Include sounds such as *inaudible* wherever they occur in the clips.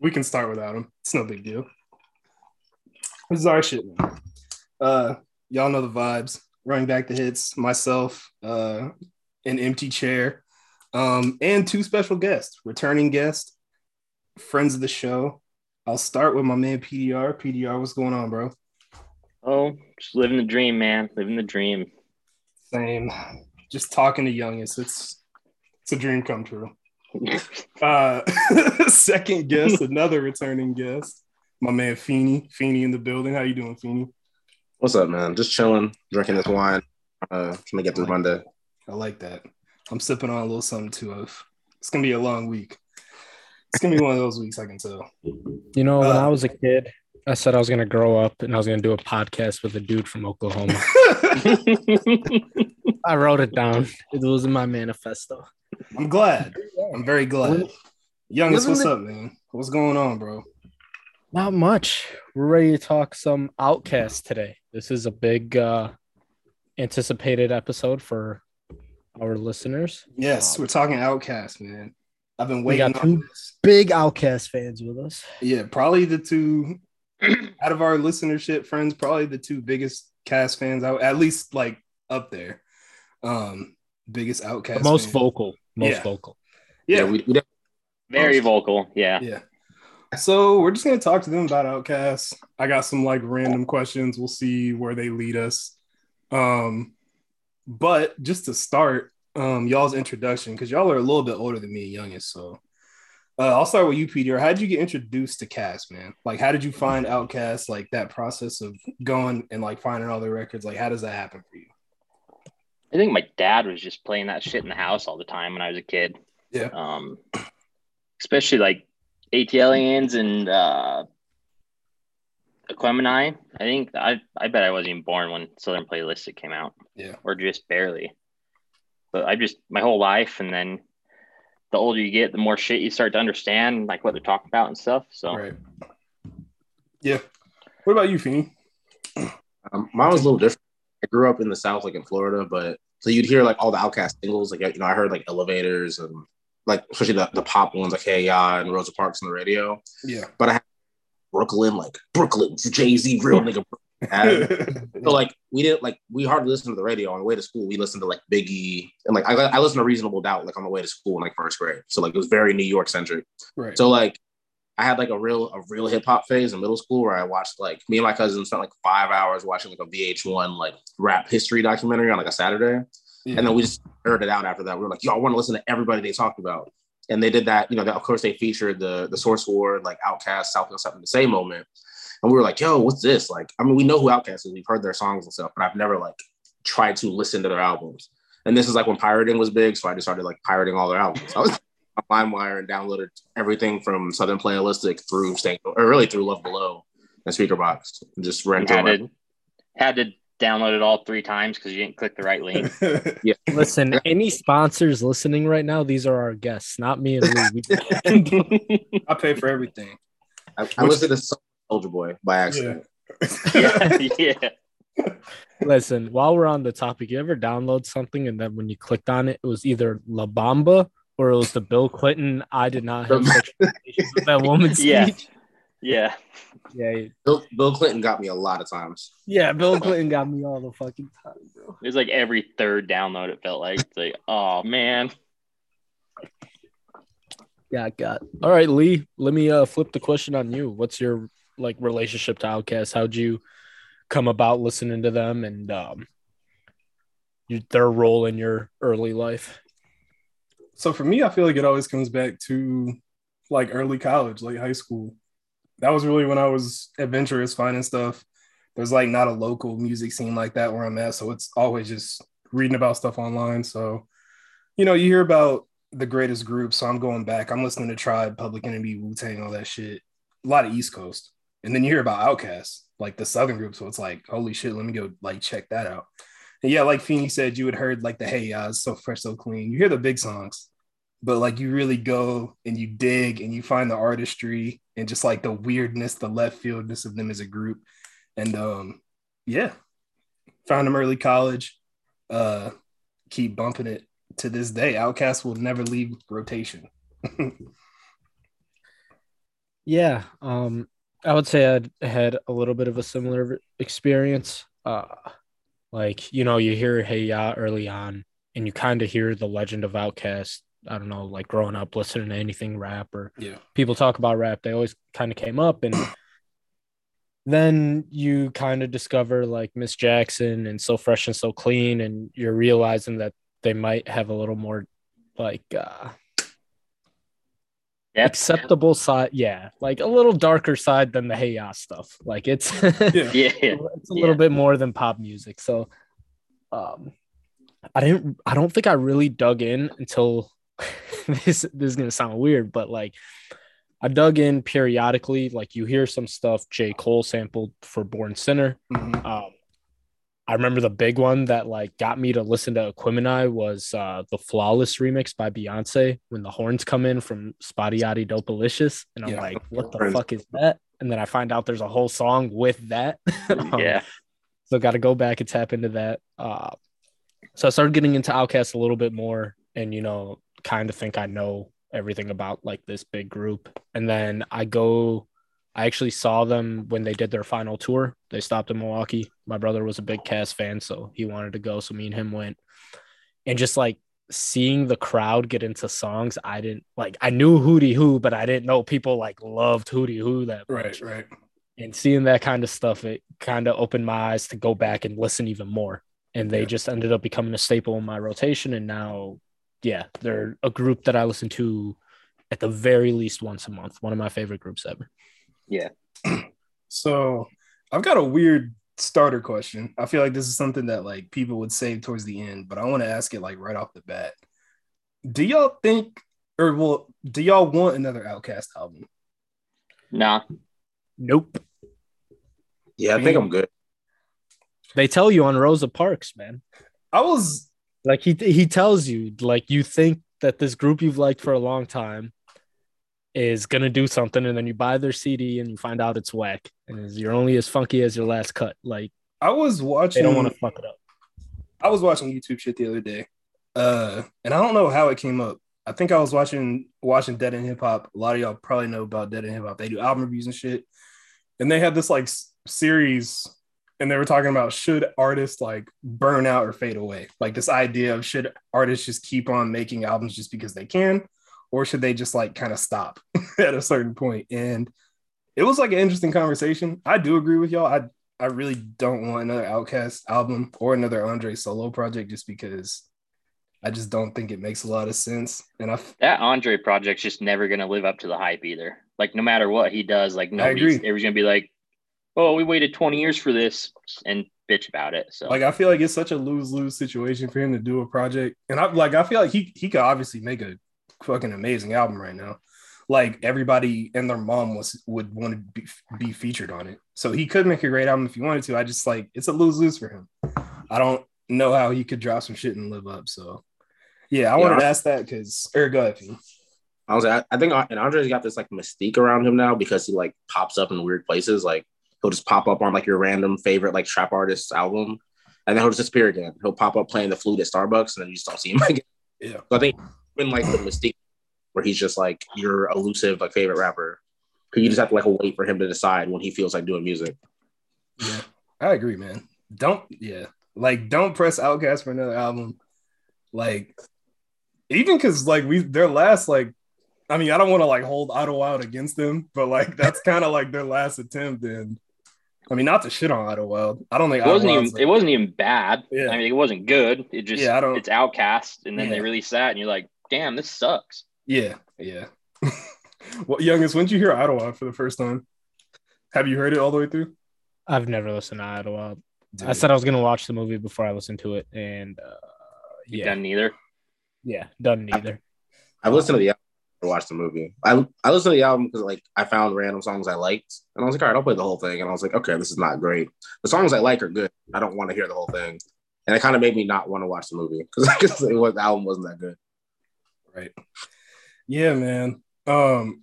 We can start without him. It's no big deal. This is our shit. Uh, y'all know the vibes. Running back the hits, myself, uh, an empty chair, um, and two special guests, returning guests, friends of the show. I'll start with my man PDR. PDR, what's going on, bro? Oh, just living the dream, man. Living the dream. Same. Just talking to youngest. It's it's a dream come true. *laughs* Uh, *laughs* second guest, another returning guest, my man Feeney. Feeney in the building. How you doing, Feeney? What's up, man? Just chilling, drinking this wine, uh, trying to get through Monday. I like that. I'm sipping on a little something too. Of it's gonna be a long week. It's gonna be one of those weeks I can tell. You know, when Uh, I was a kid, I said I was gonna grow up and I was gonna do a podcast with a dude from Oklahoma. *laughs* I wrote it down. It was in my manifesto. I'm glad. I'm very glad. Youngest, what's the- up, man? What's going on, bro? Not much. We're ready to talk some Outkast today. This is a big uh anticipated episode for our listeners. Yes, we're talking Outkast, man. I've been We waiting got two- Big Outkast fans with us. Yeah, probably the two *clears throat* out of our listenership friends, probably the two biggest cast fans out, at least like up there. Um, biggest Outkast, The most fan. vocal. Most Yeah. vocal. Yeah, we, we Very vocal. Yeah. Yeah. So we're just gonna talk to them about Outkast. I got some like random questions. We'll see where they lead us. Um, but just to start, um, y'all's introduction, because y'all are a little bit older than me youngest. So uh, I'll start with you, Peter. How did you get introduced to Cast, man? Like, how did you find Outkast? Like that process of going and like finding all the records. Like, how does that happen for you? I think my dad was just playing that shit in the house all the time when I was a kid. Yeah. Um, especially like ATLiens and uh, Aquemini. I think I I bet I wasn't even born when Southern Playalistic came out. Yeah. Or just barely. But I just my whole life, and then the older you get, the more shit you start to understand, like what they're talking about and stuff. So Right. Yeah. What about you, Feeney? um, mine was a little different. Grew up in the South, like in Florida, but so you'd hear like all the Outkast singles, like you know, I heard like Elevators and like especially the, the pop ones like Hey Ya and Rosa Parks on the radio. Yeah. But I had Brooklyn, like Brooklyn, Jay Z, real nigga. *laughs* So like we didn't like we hardly listened to the radio on the way to school. We listened to like Biggie and like I, I listened to Reasonable Doubt like on the way to school in like first grade. So like it was very New York centric. right. So like I had like a real a real hip hop phase in middle school where I watched like me and my cousin spent like five hours watching like a VH1 like rap history documentary on like a Saturday. Yeah. And then we mm-hmm. just aired it out after that. We were like, y'all want to listen to everybody they talked about. And they did that, you know, that, of course they featured the the Source Award, like Outkast, South something to say moment. And we were like, yo, what's this? Like, I mean, we know who Outkast is, we've heard their songs and stuff, but I've never like tried to listen to their albums. And this is like when pirating was big, so I just started like pirating all their albums. I was LimeWire and downloaded everything from Southern Playalistic through Stank, or really through Love Below and Speakerbox. And just ran had through to had to download it all three times because you didn't click the right link. *laughs* Yeah. Listen, any sponsors listening right now, these are our guests, not me and Lee. We- *laughs* I pay for everything. I, I listened to Soldier Boy by accident. yeah, *laughs* yeah. Listen, while we're on the topic, you ever download something and then when you clicked on it, it was either La Bamba or it was the Bill Clinton. I did not have sexual relations with that woman's *laughs* Yeah. speech. Yeah. Yeah, Bill, Bill Clinton got me a lot of times. yeah. Bill Clinton got me all the fucking time, bro. It was like every third download, it felt like. It's like, oh man. Yeah, got. All right, Lee. Let me uh flip the question on you. What's your like relationship to Outkast? How'd you come about listening to them and um your, their role in your early life? So for me, I feel like it always comes back to like early college, late high school. That was really when I was adventurous, finding stuff. There's like not a local music scene like that where I'm at, so it's always just reading about stuff online. So, you know, you hear about the greatest group. So I'm going back. I'm listening to Tribe, Public Enemy, Wu Tang, all that shit. A lot of East Coast, and then you hear about Outkast, like the Southern group. So it's like, holy shit, let me go like check that out. And yeah, like Feeney said, you had heard like the Hey Ya, so fresh, so clean. You hear the big songs, but like you really go and you dig and you find the artistry and just like the weirdness, the left fieldness of them as a group. And um, yeah, found them early college. Uh, keep bumping it to this day. Outkast will never leave rotation. *laughs* Yeah, um, I would say I'd had a little bit of a similar experience. Uh, like you know, you hear Hey Ya early on, and you kind of hear the legend of Outkast. I don't know, like growing up listening to anything rap or Yeah. people talk about rap, they always kind of came up, and *clears throat* then you kind of discover like Miss Jackson and So Fresh and So Clean, and you're realizing that they might have a little more like uh Yep. acceptable side yeah like a little darker side than the hey ya stuff like it's *laughs* Yeah. Yeah. it's a little Yeah. bit more than pop music so um i didn't i don't think i really dug in until *laughs* this this is gonna sound weird but like i dug in periodically like you hear some stuff j cole sampled for born sinner Mhm. um, I remember the big one that like got me to listen to Aquemini was uh, the Flawless remix by Beyonce when the horns come in from Spottieottiedopaliscious, and I'm Yeah. like, what the fuck is that? And then I find out there's a whole song with that. *laughs* Um, Yeah. so got to go back and tap into that. Uh, so I started getting into Outkast a little bit more, and you know, kind of think I know everything about like this big group. And then I go, I actually saw them when they did their final tour. They stopped in Milwaukee. My brother was a big Cast fan, so he wanted to go. So me and him went, and just like seeing the crowd get into songs, I didn't like. I knew Hootie Hoo, but I didn't know people like loved Hootie Hoo that much Right, right. and seeing that kind of stuff, it kind of opened my eyes to go back and listen even more. And they Yeah. just ended up becoming a staple in my rotation. And now, yeah, they're a group that I listen to at the very least once a month. One of my favorite groups ever. So I've got a weird starter question. I feel like this is something that like people would save towards the end, but I want to ask it like right off the bat. Do y'all think or well, do y'all want another Outkast album? Nah. Nope. Yeah, I think I'm good. They tell you on Rosa Parks, man. I was Like he he tells you, like you think that this group you've liked for a long time is gonna do something, and then you buy their CD and you find out it's whack, and you're only as funky as your last cut. Like I was watching, they don't want to fuck it up. I was watching YouTube shit the other day. Uh and I don't know how it came up. I think I was watching watching Dead End Hip Hop. A lot of y'all probably know about Dead End Hip Hop. They do album reviews and shit. And they had this like series and they were talking about should artists like burn out or fade away? Like this idea of should artists just keep on making albums just because they can or should they just like kind of stop *laughs* at a certain point? And it was like an interesting conversation. I do agree with y'all. I I really don't want another Outkast album or another Andre solo project just because I just don't think it makes a lot of sense. And I f- That Andre project's just never gonna live up to the hype either. Like no matter what he does, like nobody's agree. everybody's gonna be like, Oh, we waited 20 years for this and bitch about it. So like I feel like it's such a lose lose situation for him to do a project. And I'm like I feel like he he could obviously make a fucking amazing album right now. Like everybody and their mom was would want to be, be featured on it. So he could make a great album if he wanted to. I just like it's a lose lose for him. I don't know how he could drop some shit and live up. So yeah, I Yeah. wanted to ask that because or go ahead. I was I, I think uh, and Andre's got this like mystique around him now because he like pops up in weird places. Like he'll just pop up on like your random favorite like trap artist's album, and then he'll just disappear again. He'll pop up playing the flute at Starbucks, and then you just don't see him *laughs* again. Yeah. So I think been like the mystique where he's just like your elusive like favorite rapper. Cause you just have to like wait for him to decide when he feels like doing music. Yeah, I agree, man. Don't yeah, like don't press Outkast for another album. Like even because like we their last like, I mean I don't want to like hold Otto out against them, but like that's kind of like their last attempt. And I mean not to shit on Idlewild. I don't think it wasn't even Wild's, it wasn't even bad. Yeah. I mean it wasn't good. It just Yeah, I don't- it's outcast and then they Yeah. release that and you're like, damn, this sucks. yeah yeah. *laughs* well, youngest, when did you hear Idlewild for the first time? Have you heard it all the way through? I've never listened to Idlewild. I said I was gonna watch the movie before I listened to it, and uh, You yeah, done neither. yeah, done neither. I listened to the album to watch the movie. I I listened to the album because like I found random songs I liked, and I was like, all right, I'll play the whole thing. And I was like, okay, this is not great. The songs I like are good. I don't want to hear the whole thing, and it kind of made me not want to watch the movie because *laughs* it was the album wasn't that good. Right. Yeah, man. Um,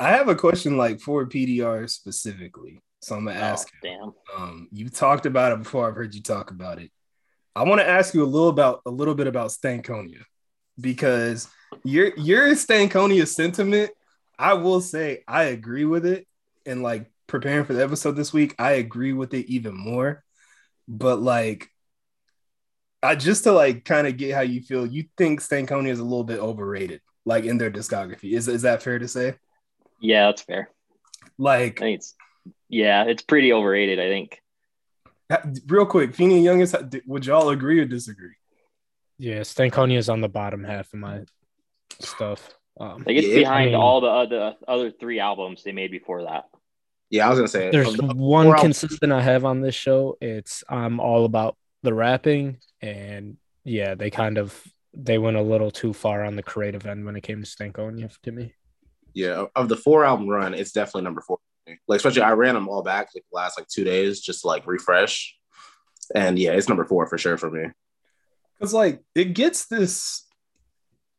I have a question like for PDR specifically. So I'm gonna ask Oh, damn. Um, you talked about it before. I've heard you talk about it. I want to ask you a little about a little bit about Stankonia because your your Stankonia sentiment. I will say I agree with it, and like preparing for the episode this week, I agree with it even more. But like, I just to like kind of get how you feel. You think Stankonia is a little bit overrated, like in their discography. Is is that fair to say? Yeah, that's fair. Like, I think it's yeah, it's pretty overrated. I think. Real quick, Feeney and Youngest, would y'all agree or disagree? Yeah, Stankonia is on the bottom half of my stuff. Um, like it's Yeah, behind I mean- all the other other three albums they made before that. Yeah, I was gonna say there's the one four albums- consistent I have on this show. It's I'm all about the rapping, and yeah, they kind of they went a little too far on the creative end when it came to Stankonia to me. yeah of the four album run, it's definitely number four. Like especially I ran them all back like the last like two days just to like refresh, and yeah, it's number four for sure for me. Because like it gets this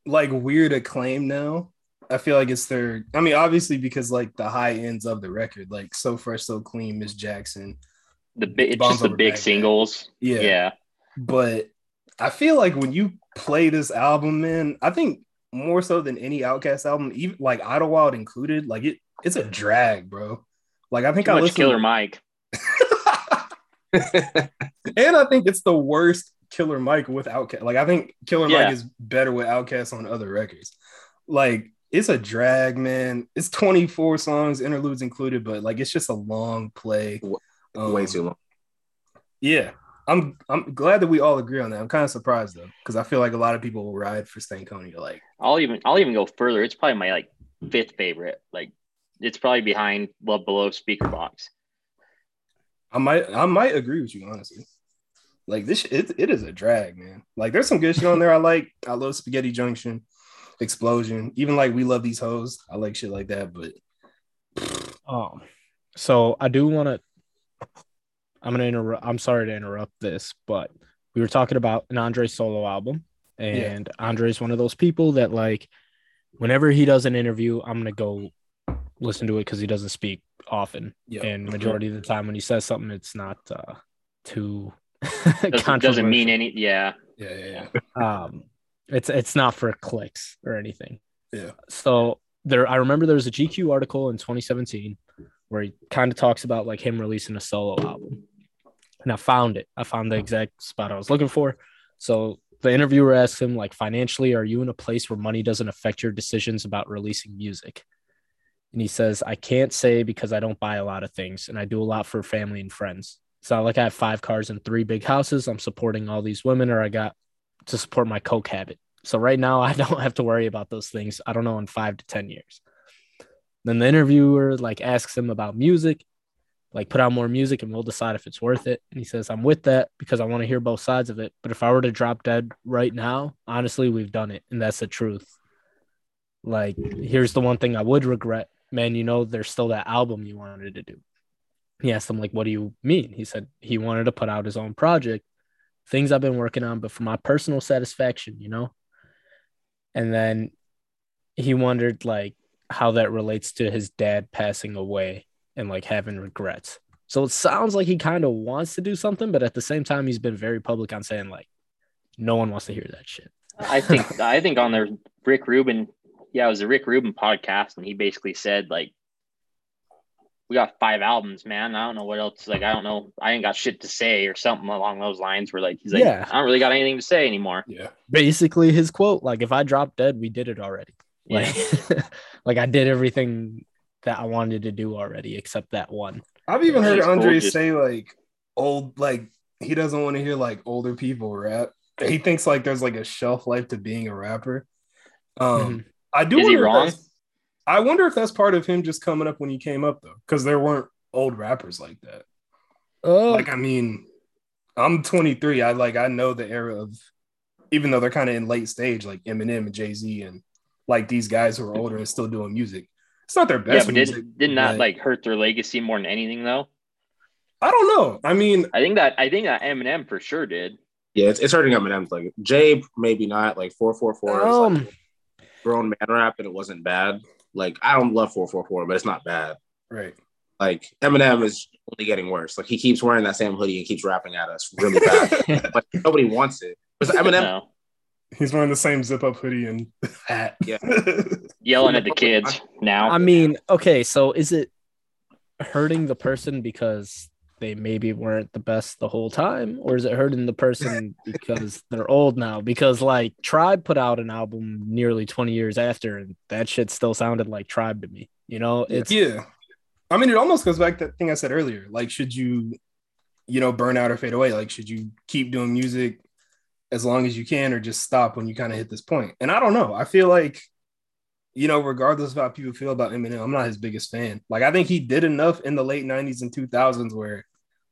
like weird acclaim now. I feel like it's their. I mean, obviously because like the high ends of the record, like so fresh, so clean, Miss Jackson. The big, it's just the big Baghdad. singles. Yeah. yeah. But I feel like when you play this album, man, I think more so than any Outkast album, even like Idlewild included, like it, it's a drag, bro. Like I think Too I much listened. Killer Mike. *laughs* and I think it's the worst Killer Mike with Outkast. Like I think Killer Yeah. Mike is better with Outkast on other records. Like it's a drag, man. It's 24 songs, interludes included, but like it's just a long play. Way Um, too long. Yeah. I'm I'm glad that we all agree on that. I'm kind of surprised though, because I feel like a lot of people will ride for Stankonia. Like, I'll even I'll even go further. It's probably my like fifth favorite. Like it's probably behind Love Below Speaker Box. I might I might agree with you honestly. Like this, it, it is a drag, man. Like there's some good shit on there. I like. I love Spaghetti Junction, Explosion. Even like we love these hoes. I like shit like that. But Um, so I do want to. I'm gonna interrupt. I'm sorry to interrupt this, but we were talking about an Andre solo album, and Andre's one of those people that like, whenever he does an interview, I'm gonna go listen to it because he doesn't speak often, yeah, and majority of the time when he says something, it's not uh, too *laughs* Doesn't, doesn't mean controversial. any. Yeah, yeah, yeah, yeah. um it's it's not for clicks or anything Yeah. so there i remember there was a gq article in 2017 where he kind of talks about like him releasing a solo album and i found it. I found the exact spot i was looking for. So the interviewer asks him like financially are you in a place where money doesn't affect your decisions about releasing music? And he says i can't say because i don't buy a lot of things and i do a lot for family and friends. It's not like i have five cars and three big houses. I'm supporting all these women or i got to support my coke habit. So right now I *laughs* don't have to worry about those things. I don't know in 5 to 10 years. Then the interviewer like asks him about music, like put out more music and we'll decide if it's worth it. And he says, "I'm with that because I want to hear both sides of it, but if I were to drop dead right now, honestly, we've done it and that's the truth." Like here's the one thing I would regret. Man, you know there's still that album you wanted to do. He asked him like, "What do you mean?" He said he wanted to put out his own project things I've been working on, but for my personal satisfaction, you know? And then he wondered like how that relates to his dad passing away and like having regrets. So it sounds like he kind of wants to do something, but at the same time, he's been very public on saying like no one wants to hear that shit. I think I think on the Rick Rubin, yeah, it was a Rick Rubin podcast, and he basically said like, "We got five albums, man. I don't know what else. Like, I don't know. I ain't got shit to say, or something along those lines." Where like he's like, Yeah. "I don't really got anything to say anymore." yeah. Basically, his quote like, if I drop dead, we did it already. Yeah. Like, *laughs* like I did everything that I wanted to do already, except that one. I've even heard Andre just- say like old, like he doesn't want to hear like older people rap. He thinks like there's like a shelf life to being a rapper. Um, Mhm. I do. Is wonder if wrong? I wonder if that's part of him just coming up when he came up though, because there weren't old rappers like that. Oh, Like I mean, I'm 23. I like I know the era of, even though they're kind of in late stage, like Eminem and Jay Z and like these guys who are older and still doing music. It's not their Yeah, best but music. didn't didn't but- like hurt their legacy more than anything though? I don't know. I mean, I think that I think that Eminem for sure did. Yeah, it's, it's hurting Eminem's like Jay maybe not like four four four is Um, like grown man rap and it wasn't bad. Like I don't love four four four, but it's not bad. right. Like Eminem is only getting worse. Like he keeps wearing that same hoodie and keeps rapping at us really bad. *laughs* but nobody wants it. Because Eminem No. He's wearing the same zip up hoodie and hat. *laughs* Yeah. *laughs* Yelling at the kids now. I mean, okay, so is it hurting the person because they maybe weren't the best the whole time, or is it hurting the person *laughs* because they're old now? Because like Tribe put out an album nearly 20 years after, and that shit still sounded like Tribe to me. You know, it's yeah. I mean, it almost goes back to that thing I said earlier. Like, should you, you know, burn out or fade away? Like, should you keep doing music as long as you can, or just stop when you kind of hit this point? And I don't know. I feel like, you know, regardless of how people feel about Eminem, I'm not his biggest fan. Like, I think he did enough in the late '90s and 2000s where,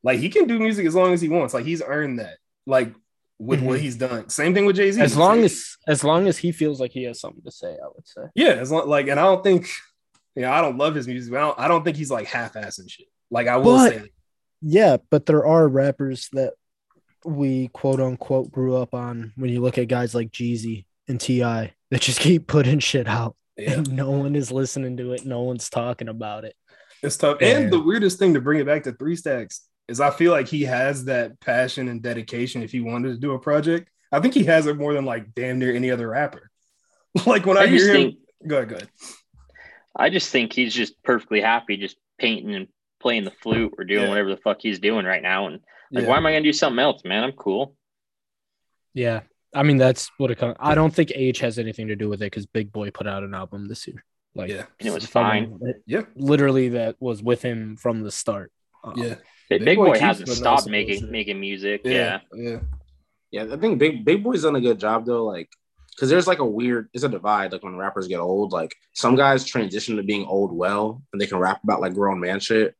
like, he can do music as long as he wants. Like, he's earned that. Like, with what Mhm. he's done. Same thing with Jay Z. as long as as long as he feels like he has something to say, I would say. Yeah, as long like, and I don't think, you know, I don't love his music, but I don't, I don't think he's like half-assing shit. Like I will But- say, Yeah, but there are rappers that we quote unquote grew up on when you look at guys like Jeezy and T.I. that just *laughs* keep putting shit out yeah, and no one is listening to it. No one's talking about it. it's tough. Yeah. And the weirdest thing to bring it back to Three Stacks is I feel like he has that passion and dedication. If he wanted to do a project, I think he has it more than like damn near any other rapper. *laughs* like when I, I just hear him, think go ahead, go ahead. I just think he's just perfectly happy just painting and playing the flute or doing Yeah. whatever the fuck he's doing right now. And like, Yeah. why am I gonna do something else, man? I'm cool. Yeah. I mean, that's what it comes. I don't think age has anything to do with it because Big Boi put out an album this year. Like, Yeah. And it was fine. that- Yeah. Literally, that was with him from the start. Um, Yeah, Big, Big Boi Boy, hasn't stopped some making bullshit. making music. Yeah. yeah, yeah. Yeah, I think Big Big Boi's done a good job though. Like, because there's like a weird, it's a divide. Like when rappers get old, like some guys transition to being old well, and they can rap about like grown man shit.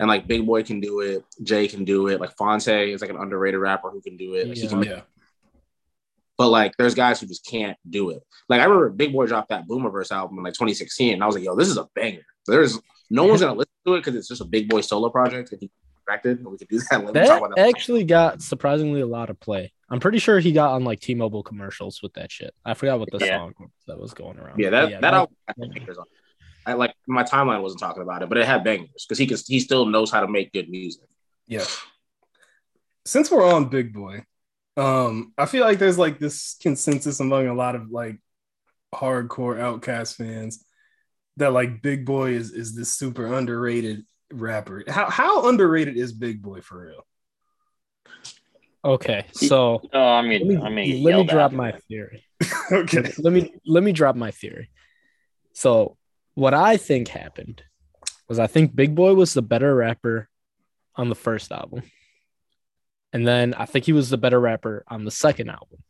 And like Big Boi can do it, Jay can do it. Like Phonte is like an underrated rapper who can do it. Like, Yeah. can yeah. but like there's guys who just can't do it. Like I remember Big Boi dropped that Boomiverse album in like 2016, and I was like, yo, this is a banger. There's no one's gonna listen to it because it's just a Big Boi solo project. If he directed, we could do that. *laughs* Let me talk That about that. actually got surprisingly a lot of play. I'm pretty sure he got on like T-Mobile commercials with that shit. I forgot what the Yeah. song was that was going around. Yeah, that But that album had bangers on. it. I like my timeline wasn't talking about it, but it had bangers because he can he still knows how to make good music. Yeah. Since we're on Big Boi, um, I feel like there's like this consensus among a lot of like hardcore Outkast fans that like Big Boi is is this super underrated rapper. How how underrated is Big Boi for real? Okay, so Oh, I mean, let me, I mean, let me drop my theory. *laughs* okay. let me let me drop my theory. So what I think happened was I think Big Boi was the better rapper on the first album. And then I think he was the better rapper on the second album.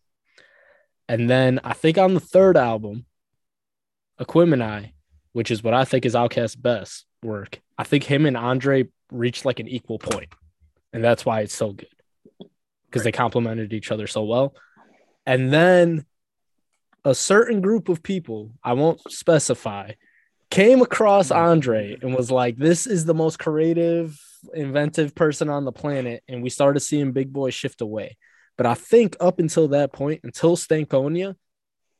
And then I think on the third album, Aquemini, which is what I think is Outkast's best work, I think him and Andre reached like an equal point. And that's why it's so good. Because they complemented each other so well. And then a certain group of people, I won't specify, came across Andre and was like, This is the most creative, inventive person on the planet. And we started seeing Big Boi shift away. But I think up until that point, until Stankonia,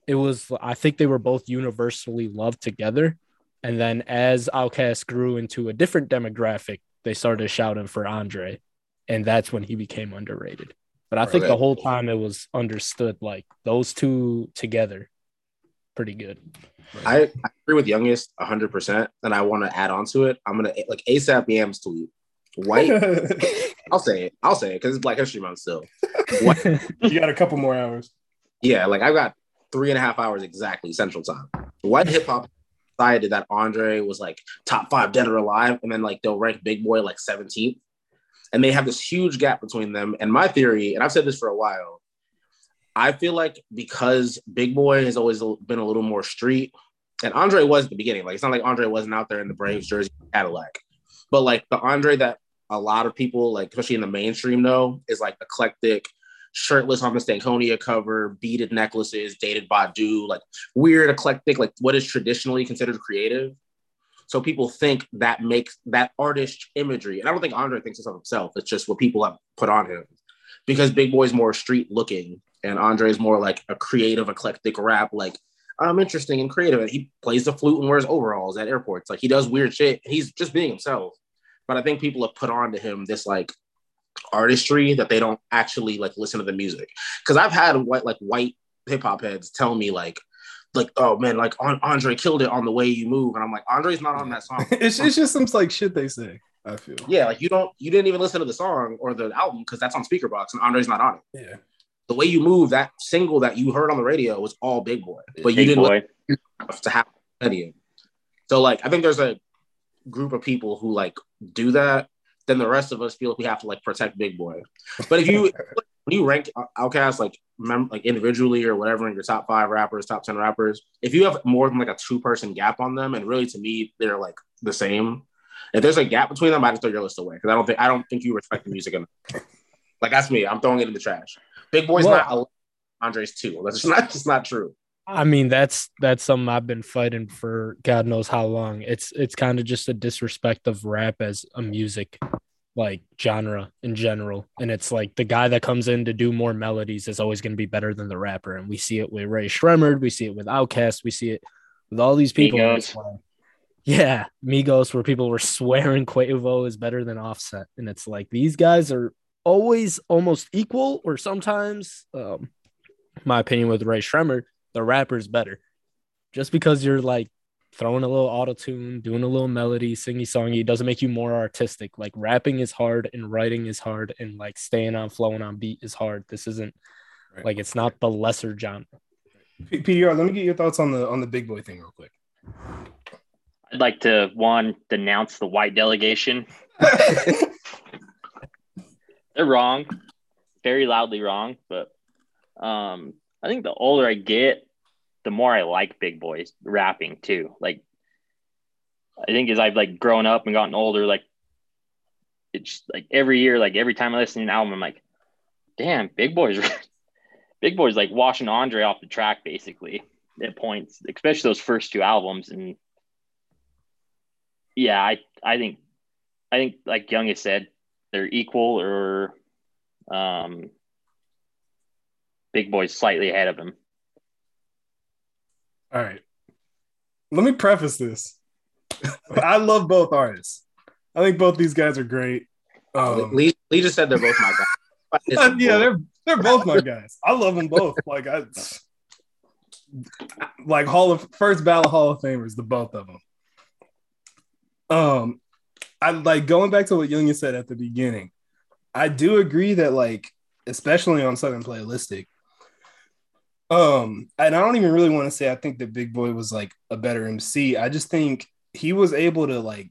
it was, I think they were both universally loved together. And then as Outkast grew into a different demographic, they started shouting for Andre. And that's when he became underrated. But I think the whole time it was understood like those two together, pretty good. I, I agree with Youngest 100, percent and I want to add on to it. I'm gonna like ASAP Yams tweet. White, *laughs* I'll say it. I'll say it because it's Black History Month still. What? *laughs* you got a couple more hours. Yeah, like I've got three and a half hours exactly Central Time. White hip hop decided that Andre was like top five dead or alive, and then like they'll rank Big Boi like 17th. And they have this huge gap between them. And my theory, and I've said this for a while, I feel like because Big Boi has always been a little more street, and Andre was at the beginning. Like it's not like Andre wasn't out there in the Braves jersey Cadillac, but like the Andre that a lot of people, like especially in the mainstream, know is like eclectic, shirtless on the Stankonia cover, beaded necklaces, dated Badu, like weird, eclectic, like what is traditionally considered creative. So people think that makes that artist imagery, and I don't think Andre thinks this of himself. It's just what people have put on him, because Big Boi's more street looking, and Andre's more like a creative, eclectic rap. Like I'm interesting and creative, and he plays the flute and wears overalls at airports. Like he does weird shit. He's just being himself. But I think people have put on to him this like artistry that they don't actually like listen to the music. Because I've had white like white hip hop heads tell me like, like, oh man, like Andre killed it on the way you move, and I'm like, Andre's not on that song. *laughs* it's, it's just some like shit they say. I feel. Yeah, like you don't, you didn't even listen to the song or the album because that's on Speakerbox, and Andre's not on it. Yeah. The way you move, that single that you heard on the radio was all Big Boi, but you didn't boy. to have any. So like, I think there's a group of people who like do that. Then the rest of us feel like we have to like protect Big Boi. But if you *laughs* when you rank Outkast like mem- like individually or whatever in your top five rappers, top ten rappers, if you have more than like a two person gap on them, and really to me they're like the same. If there's a gap between them, I just throw your list away because I don't think I don't think you respect the music enough. Like that's me. I'm throwing it in the trash. Big Boi's Well- not. Andre's two. That's just *laughs* not just not true. I mean, that's that's something I've been fighting for God knows how long. It's it's kind of just a disrespect of rap as a music like genre in general. And it's like the guy that comes in to do more melodies is always going to be better than the rapper. And we see it with Rae Sremmurd, we see it with Outkast, we see it with all these people. Migos. Yeah, Migos, where people were *laughs* swearing Quavo is better than Offset, and it's like these guys are always almost equal, or sometimes, um, my opinion with Rae Sremmurd, the rapper's better. Just because you're like throwing a little auto tune, doing a little melody, singy songy, doesn't make you more artistic. Like rapping is hard and writing is hard and like staying on flowing on beat is hard. This isn't Right. like it's not the lesser genre. PDR, let me get your thoughts on the on the big boi thing real quick. I'd like to one denounce the white delegation. *laughs* They're wrong, very loudly wrong. But um, I think the older I get, the more I like Big Boi's rapping too. Like, I think as I've like grown up and gotten older, like it's like every year, like every time I listen to an album, I'm like, damn, Big Boi's, *laughs* Big Boi's like washing Andre off the track basically at points, especially those first two albums. And yeah, I I think I think like Young has said, they're equal or um Big Boi's slightly ahead of him. All right. Let me preface this. *laughs* I love both artists. I think both these guys are great. Um, Lee, Lee just said they're both my guys. *laughs* Yeah, they're they're both my guys. I love them both. Like I like Hall of first ballot Hall of Famers, the both of them. Um, I like going back to what Young said at the beginning. I do agree that like, especially on Southern Playalistic. Um, and I don't even really want to say I think that Big Boi was like a better MC. I just think he was able to like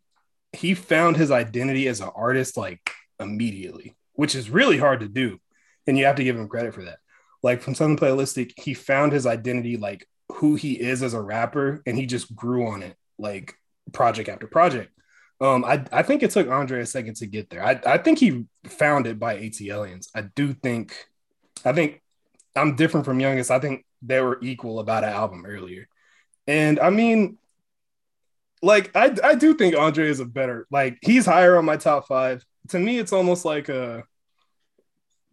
he found his identity as an artist like immediately, which is really hard to do. And you have to give him credit for that. Like from Southern Playalistic, he found his identity, like who he is as a rapper, and he just grew on it, like project after project. Um, I, I think it took Andre a second to get there. I, I think he found it by ATLiens. I do think, I think I'm different from Youngest. I think they were equal about an album earlier. And I mean, like I I do think Andre is a better like he's higher on my top five. To me, it's almost like a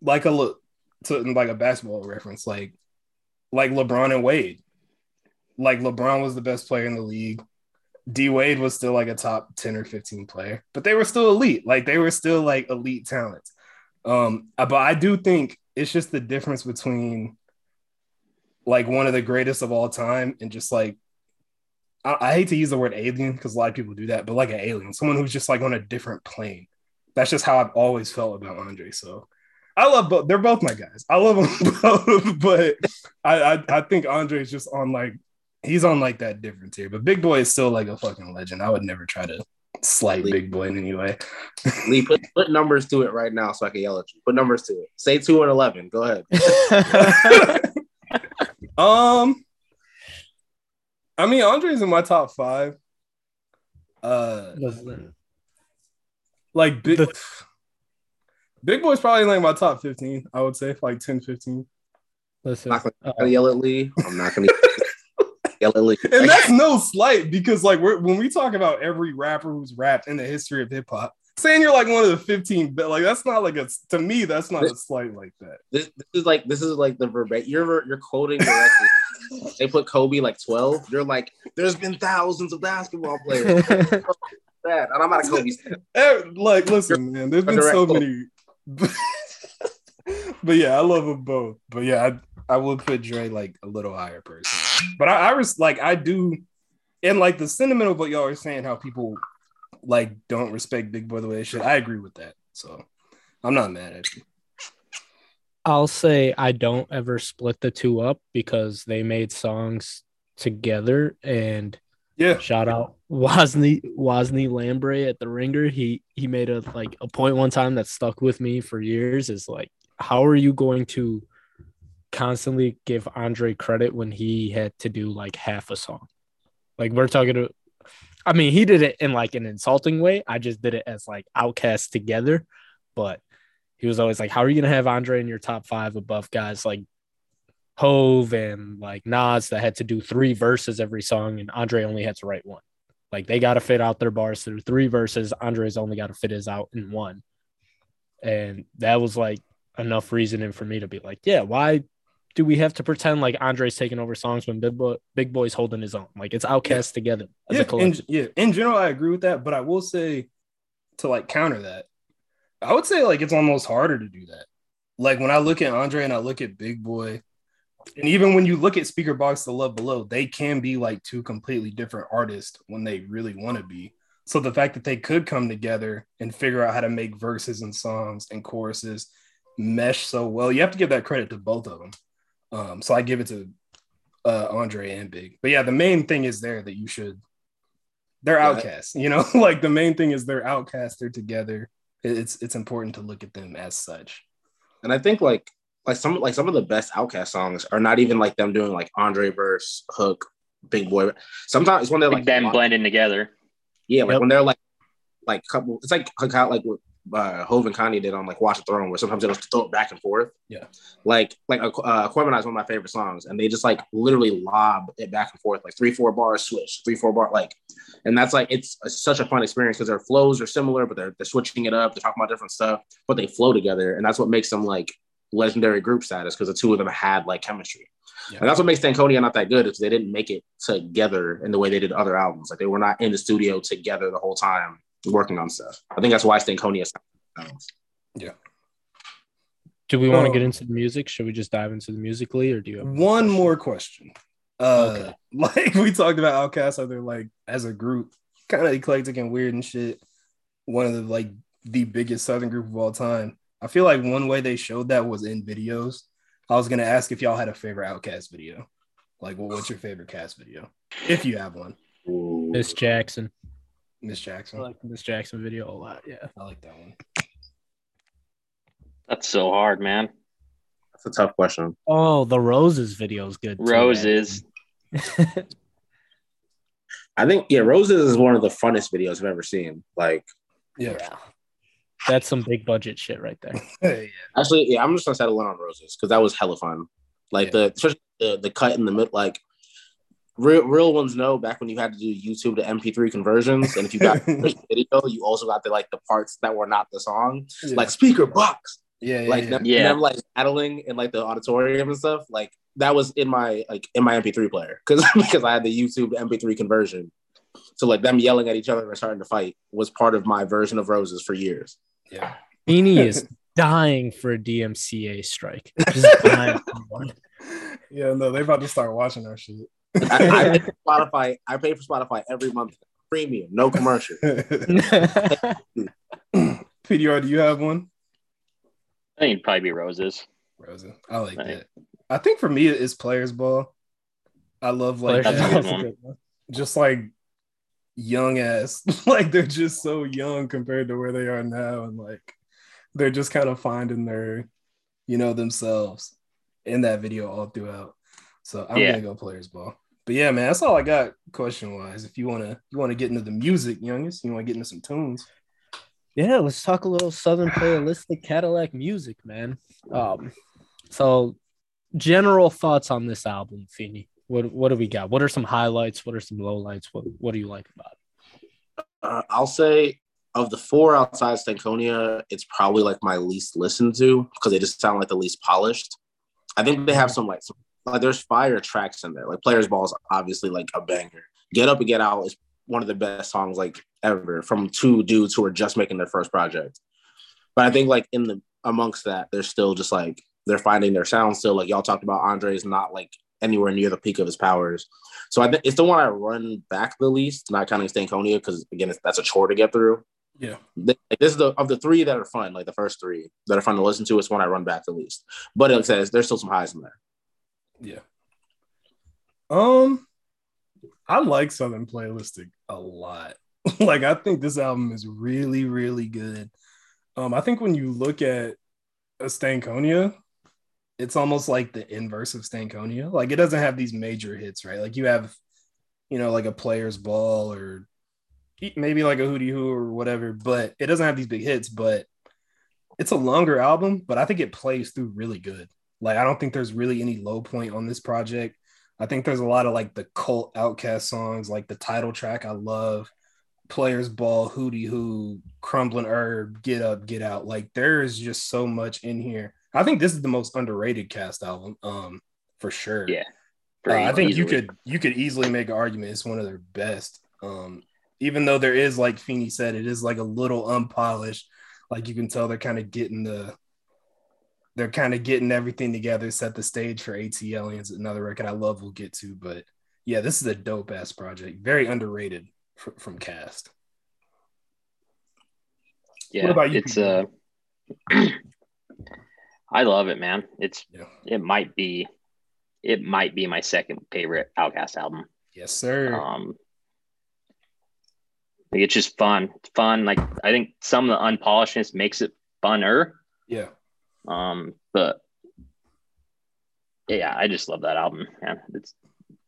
like a look to like a basketball reference, like like LeBron and Wade. Like LeBron was the best player in the league. D Wade was still like a top 10 or 15 player, but they were still elite. Like they were still like elite talents. Um, but I do think it's just the difference between like one of the greatest of all time and just like I, I hate to use the word alien because a lot of people do that, but like an alien, someone who's just like on a different plane. That's just how I've always felt about Andre. So I love both. They're both my guys. I love them *laughs* both, but I, I I think Andre's just on like he's on like that different tier. But Big Boi is still like a fucking legend. I would never try to slight Big Boi in any way. Lee, put, *laughs* put numbers to it right now so I can yell at you. Put numbers to it. Say two and eleven. Go ahead. *laughs* *laughs* Um, I mean, Andre's in my top five. Uh, like big, The- big boi's probably like my top 15, I would say, like 10, 15. Listen, I'm not uh, gonna yell at Lee. I'm not gonna yell. And that's no slight because, like, we're, when we talk about every rapper who's rapped in the history of hip hop, saying you're like one of the 15, but like, that's not like a, to me, that's not a slight like that. This, this is like this is like the verbatim. You're you're quoting directly. *laughs* they put Kobe like 12. You're like, there's been thousands of basketball players. *laughs* that, and I'm not a Kobe fan. Eh, Like, listen, man, there's been so direct- many. *laughs* but yeah, I love them both. But yeah, I would put Dre like a little higher person. But I, I was like I do and like the sentiment of what y'all are saying, how people like don't respect Big Boi the way they should. I agree with that. So I'm not mad at you. I'll say I don't ever split the two up because they made songs together and Yeah. shout out Wosny Wosny Lambre at the ringer. He he made a like a point one time that stuck with me for years is like how are you going to constantly give Andre credit when he had to do like half a song? Like we're talking to I mean he did it in like an insulting way. I just did it as like outcasts together, but he was always like, How are you gonna have Andre in your top five above guys like Hove and like Nas that had to do three verses every song, and Andre only had to write one. Like they got to fit out their bars through three verses. Andre's only got to fit his out in one, and that was like enough reasoning for me to be like, yeah, why do we have to pretend like Andre's taking over songs when Big Boi Big Boi's holding his own? Like it's outcast together as Yeah, a in, yeah, in general, I agree with that. But I will say to like counter that, I would say like it's almost harder to do that. Like when I look at Andre and I look at Big Boi, and even when you look at Speaker Box The Love Below, they can be like two completely different artists when they really want to be. So the fact that they could come together and figure out how to make verses and songs and choruses mesh so well, you have to give that credit to both of them. Um, so I give it to uh, Andre and Big. But yeah, the main thing is there that you should. They're Yeah. outcasts, you know. *laughs* like the main thing is they're outcasts. They're together. It's it's important to look at them as such. And I think like like some like some of the best Outkast songs are not even like them doing like Andre verse, hook, Big Boi. Sometimes it's when they're Like like them blending together. Yeah, like Yep. when they're like like couple. It's like like how like what uh, Hove and Kanye did on like Watch the Throne, where sometimes they just throw it back and forth. Yeah. Like like uh, uh, Aquemini is one of my favorite songs, and they just like literally lob it back and forth, like three four bars switch, three four bar like, and that's like it's, it's such a fun experience because their flows are similar, but they're they're switching it up. They're talking about different stuff, but they flow together, and that's what makes them like legendary group status because the two of them had like chemistry. Yeah. And that's what makes Stankonia not that good is they didn't make it together in the way they did other albums. Like they were not in the studio together the whole time working on stuff. I think that's why Stankonia. sounds- Yeah. Do we want to get into the music? Should we just dive into the musically, or do you have One more question. Uh, Okay. *laughs* like we talked about Outkast, how they're like as a group, kind of eclectic and weird and shit. One of the like the biggest Southern group of all time. I feel like one way they showed that was in videos. I was gonna ask if y'all had a favorite Outkast video. Like, well, what's your favorite cast video? If you have one, Miss Jackson? Miss Jackson. I like the Miss Jackson video a lot. Yeah. I like that one. That's so hard, man. That's a tough question. Oh, the Roses video is good. too. Roses. *laughs* I think yeah, Roses is one of the funnest videos I've ever seen. Like Yeah. yeah. That's some big budget shit right there. *laughs* Hey, actually, yeah, I'm just gonna settle in on Roses because that was hella fun. Like Yeah. the especially the the cut in the mid like real real ones know back when you had to do YouTube to MP3 conversions, and if you got *laughs* the video, you also got the like the parts that were not the song, yeah. like speaker box. yeah, yeah, like yeah. them, Yeah. them like battling in like the auditorium and stuff. Like that was in my like in my MP3 player because *laughs* because I had the YouTube to MP3 conversion. So like them yelling at each other and starting to fight was part of my version of Roses for years. yeah. Beanie is *laughs* dying for a DMCA strike. Just dying for one. Yeah, no, they about to start watching our shit. I, I *laughs* pay for Spotify. I pay for Spotify every month, premium, no commercial. *laughs* PDR, do you have one? I think it'd probably be roses. Rosa. I like Right. that. I think for me it's players ball. I love like That's a good just like young ass. *laughs* like they're just so young compared to where they are now. And like they're just kind of finding their, you know, themselves in that video all throughout. So I'm Yeah. gonna go players ball. But yeah, man, that's all I got question wise. If you wanna you wanna get into the music, youngest, you wanna get into some tunes. Yeah, let's talk a little Southern playalistic Cadillac music, man. Um, so general thoughts on this album, Feeney. What what do we got? What are some highlights? What are some lowlights? What what do you like about it? Uh, I'll say of the four outside Stankonia, it's probably like my least listened to because they just sound like the least polished. I think they have some like some, like there's fire tracks in there. Like Players Ball is obviously like a banger. Get Up and Get Out is one of the best songs like ever from two dudes who are just making their first project. But I think like in the amongst that, they're still just like they're finding their sound still. Like y'all talked about, Andre is not like anywhere near the peak of his powers. So I think it's the one I run back the least, not counting Stankonia, because again, that's a chore to get through. Yeah. Like, this is the of the three that are fun, like the first three that are fun to listen to, it's one I run back the least. But it says there's still some highs in there. Yeah. Um, I like Southern Playalistic a lot. *laughs* like I think this album is really, really good. Um, I think when you look at a Stankonia, it's almost like the inverse of Stankonia. Like it doesn't have these major hits, right? Like you have, you know, like a player's ball or maybe like a hootie hoo or whatever, but it doesn't have these big hits, but it's a longer album, but I think it plays through really good. Like I don't think there's really any low point on this project. I think there's a lot of like the cult Outkast songs, like the title track I love, Players Ball, Hootie Hoo, Crumbling Herb, Get Up, Get Out. Like there is just so much in here. I think this is the most underrated cast album, um, for sure. Yeah. Uh, I think easily. you could you could easily make an argument it's one of their best. Um, even though there is like Feeney said, it is like a little unpolished. Like you can tell they're kind of getting the they're kind of getting everything together, set the stage for ATLiens, another record I love we'll get to. But yeah, this is a dope ass project. Very underrated fr- from cast. Yeah, what about you? It's uh *clears throat* I love it, man. It's yeah. it might be it might be my second favorite Outkast album. Yes, sir. Um it's just fun. It's fun. Like I think some of the unpolishedness makes it funner. Yeah. Um, but yeah, I just love that album. Man, it's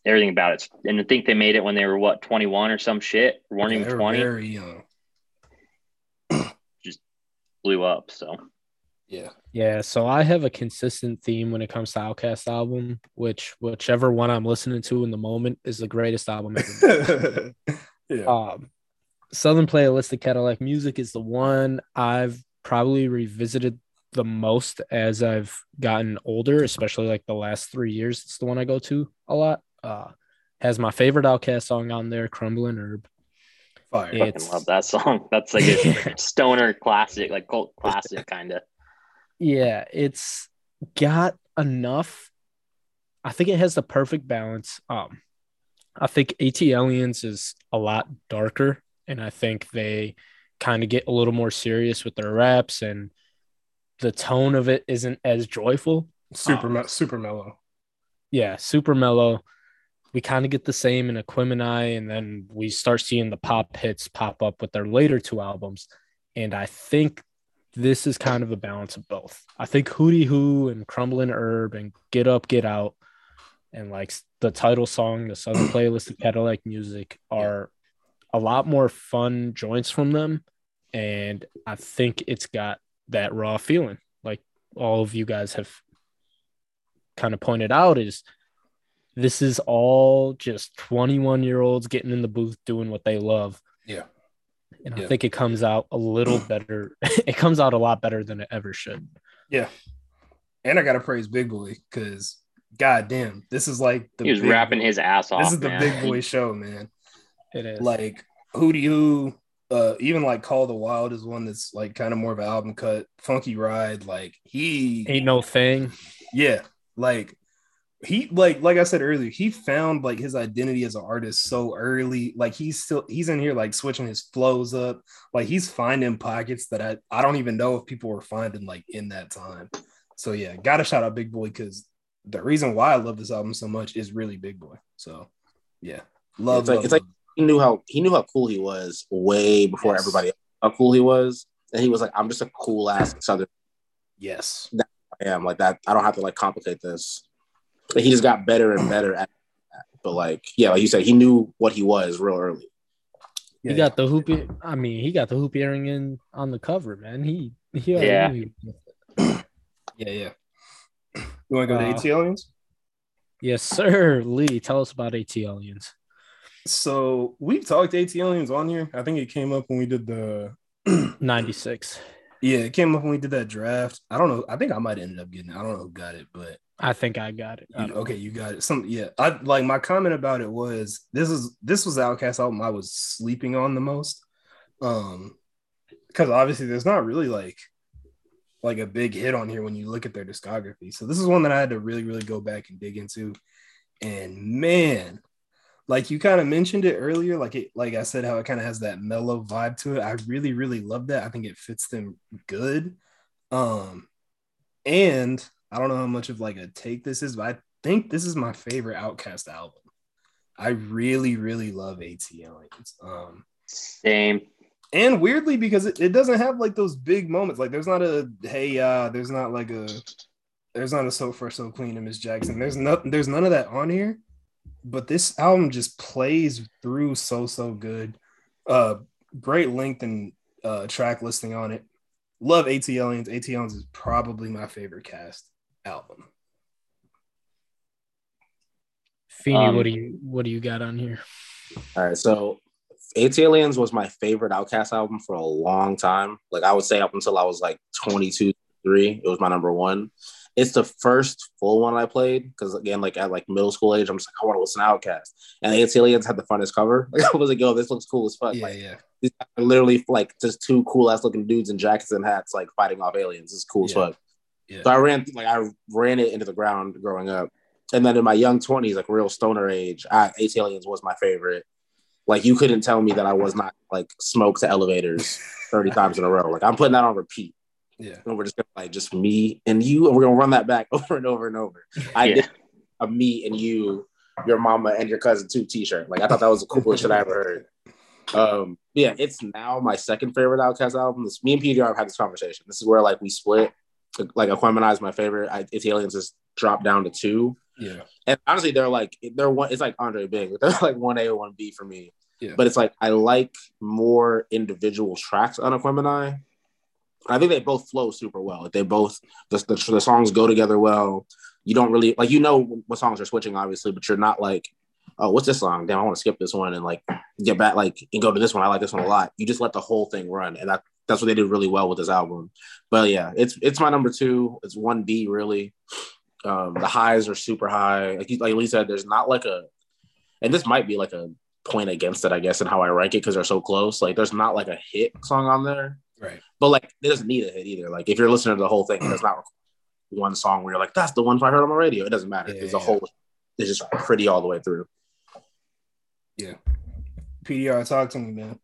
everything about it. And I think they made it when they were what 21 or some shit, weren't yeah, even 20. Very young. *clears throat* just blew up. So yeah. Yeah. So I have a consistent theme when it comes to OutKast album, which whichever one I'm listening to in the moment is the greatest album ever. *laughs* yeah. Um, Southern of Cadillac Music is the one I've probably revisited the most as I've gotten older, especially like the last three years. It's the one I go to a lot. Uh, has my favorite Outkast song on there, "Crumbling Herb." Fire. I fucking love that song. *laughs* That's like a *laughs* stoner classic, like cult classic kind of. Yeah, it's got enough. I think it has the perfect balance. Um, I think ATLiens is a lot darker, and I think they kind of get a little more serious with their raps and the tone of it isn't as joyful. Super, um, me- super mellow. Yeah, super mellow. We kind of get the same in Aquemini, and then we start seeing the pop hits pop up with their later two albums. And I think this is kind of a balance of both. I think Hootie Hoo and Crumbling Herb and Get Up, Get Out, and like the title song, the Southern *clears throat* playalistic Cadillac music are a lot more fun joints from them. And I think it's got that raw feeling like all of you guys have kind of pointed out is this is all just 21 year olds getting in the booth doing what they love yeah and yeah. i think it comes out a little *clears throat* better *laughs* it comes out a lot better than it ever should yeah and i gotta praise big boi because god damn this is like the he was rapping boy. his ass off this is man. the big boi show man it is like hootie hoo uh even like Call the Wild is one that's like kind of more of an album cut. Funky Ride, like he ain't no thing. Yeah, like he like like I said earlier, he found like his identity as an artist so early. Like he's still he's in here like switching his flows up. Like he's finding pockets that I I don't even know if people were finding like in that time. So yeah, gotta shout out Big Boi because the reason why I love this album so much is really Big Boi. So yeah, love. It's like, love, it's love. like he knew how he knew how cool he was way before yes. everybody how cool he was. And he was like, I'm just a cool ass southern. Yes. I am like that. I don't have to like complicate this. But he just got better and better at that. But like, yeah, like you said, he knew what he was real early. Yeah, he got the hoop. I mean, he got the hoop earring in on the cover, man. He, he yeah. He yeah, yeah. You want to go uh, to ATLiens? Yes, sir. Lee, tell us about ATLiens. So we've talked ATLiens on here. I think it came up when we did the *clears throat* 96. Yeah, it came up when we did that draft. I don't know. I think I might ended up getting it. I don't know who got it, but I think I got it. I you, okay, you got it. Some yeah. I like my comment about it was this is this was the OutKast album I was sleeping on the most. Um because obviously there's not really like like a big hit on here when you look at their discography. So this is one that I had to really, really go back and dig into. And man, like you kind of mentioned it earlier, like it, like I said, how it kind of has that mellow vibe to it. I really, really love that. I think it fits them good. Um, and I don't know how much of like a take this is, but I think this is my favorite Outkast album. I really, really love AT Aliens. Um, Same. And weirdly, because it, it doesn't have like those big moments. Like there's not a hey, uh, there's not like a there's not a so far so clean to Miss Jackson. There's no there's none of that on here. But this album just plays through so so good. Uh great length and uh track listing on it. Love ATLiens. AT Aliens is probably my favorite cast album. Feeney, Um, what do you what do you got on here? All right, so ATLiens was my favorite Outkast album for a long time. Like I would say up until I was like 22, 3, it was my number one. It's the first full one I played because again, like at like middle school age, I'm just like, I want to listen to Outkast. And ATLiens had the funnest cover. *laughs* Like I was like, yo, this looks cool as fuck. Yeah, like yeah. these are literally like just two cool ass looking dudes in jackets and hats, like fighting off aliens. It's cool as fuck. Yeah. So I ran like I ran it into the ground growing up. And then in my young 20s, like real stoner age, I, ATLiens was my favorite. Like you couldn't tell me that I was not like smoke to elevators *laughs* 30 times in a row. Like I'm putting that on repeat. Yeah. And we're just gonna like just me and you, and we're gonna run that back *laughs* over and over and over. I Yeah. did a me and you, your mama and your cousin two t-shirt. Like I thought that was the coolest *laughs* shit I ever heard. Um, yeah, it's now my second favorite Outkast album. This me and PDR have had this conversation. This is where like we split. Like Aquemini is my favorite. I, it's Aliens has dropped down to two. Yeah. And honestly, they're like they're one. It's like Andre Big. *laughs* They're like one A or one B for me. Yeah. But it's like I like more individual tracks on Aquemini. I think they both flow super well. They both the, the the songs go together well. You don't really like you know what songs are switching obviously, but you're not like oh what's this song? Damn, I want to skip this one and like get back like and go to this one. I like this one a lot. You just let the whole thing run, and that that's what they did really well with this album. But yeah, it's it's my number two. It's one B really. Um, the highs are super high. Like like Lee said, there's not like a, and this might be like a point against it, I guess, in how I rank it because they're so close. Like there's not like a hit song on there, Right. but like it doesn't need a hit either. Like if you're listening to the whole thing, it's not one song where you're like, that's the one I heard on the radio. It doesn't matter. Yeah, It's a whole. It's just pretty all the way through. Yeah. PDR, talk to me, man.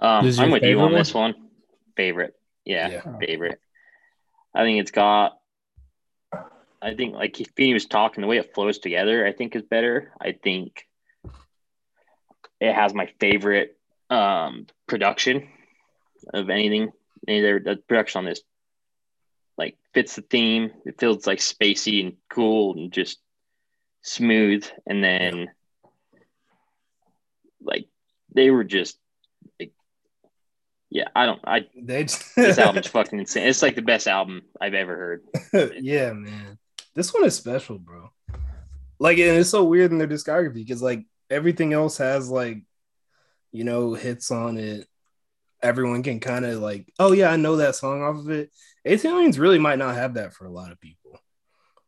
Um, This I'm your with you on one? this one. Favorite. Yeah, Yeah. favorite. I think it's got. I think like Feeney was talking, the way it flows together, I think is better. I think it has my favorite um, production of anything. Either the production on this like fits the theme. It feels like spacey and cool and just smooth. And then like they were just like, yeah, I don't I They just, *laughs* this album's *laughs* fucking insane. It's like the best album I've ever heard. *laughs* yeah, man. This one is special, bro. Like, and it's so weird in their discography because like everything else has like, you know, hits on it. Everyone can kind of like, oh yeah, I know that song off of it. ATLiens really might not have that for a lot of people,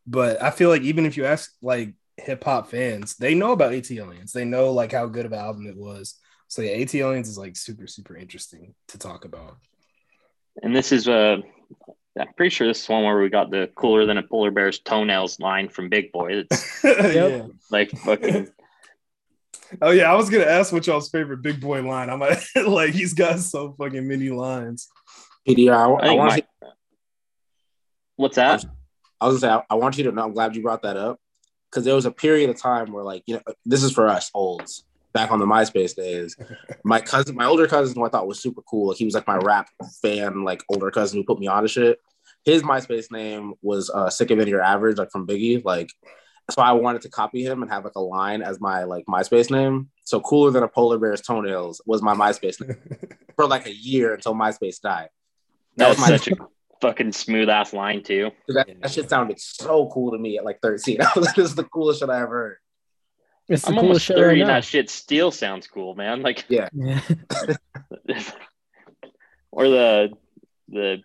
but I feel like even if you ask like hip hop fans, they know about ATLiens. They know like how good of an album it was. So yeah, ATLiens is like super super interesting to talk about. And this is uh I'm pretty sure this is one where we got the cooler than a polar bear's toenails line from Big Boi. It's *laughs* yeah. like fucking Oh yeah, I was gonna ask what y'all's favorite big boi line. I'm like, *laughs* like he's got so fucking many lines. PDR, I, I I want my, to. what's that? I was gonna say, I, I want you to know. I'm glad you brought that up because there was a period of time where, like, you know, this is for us olds back on the MySpace days. *laughs* my cousin, my older cousin, who I thought was super cool, like he was like my rap fan, like older cousin who put me on to shit. His MySpace name was uh, "Sick of It Your Average," like from Biggie. Like, so I wanted to copy him and have like a line as my like MySpace name. So cooler than a polar bear's toenails was my MySpace name *laughs* for like a year until MySpace died. That was was my- such a fucking smooth ass line too. That, that shit sounded so cool to me at like 13. *laughs* I was like, this is the coolest shit I ever heard. It's the I'm coolest almost shit 30 right and that shit still sounds cool, man. Like Yeah. *laughs* or the the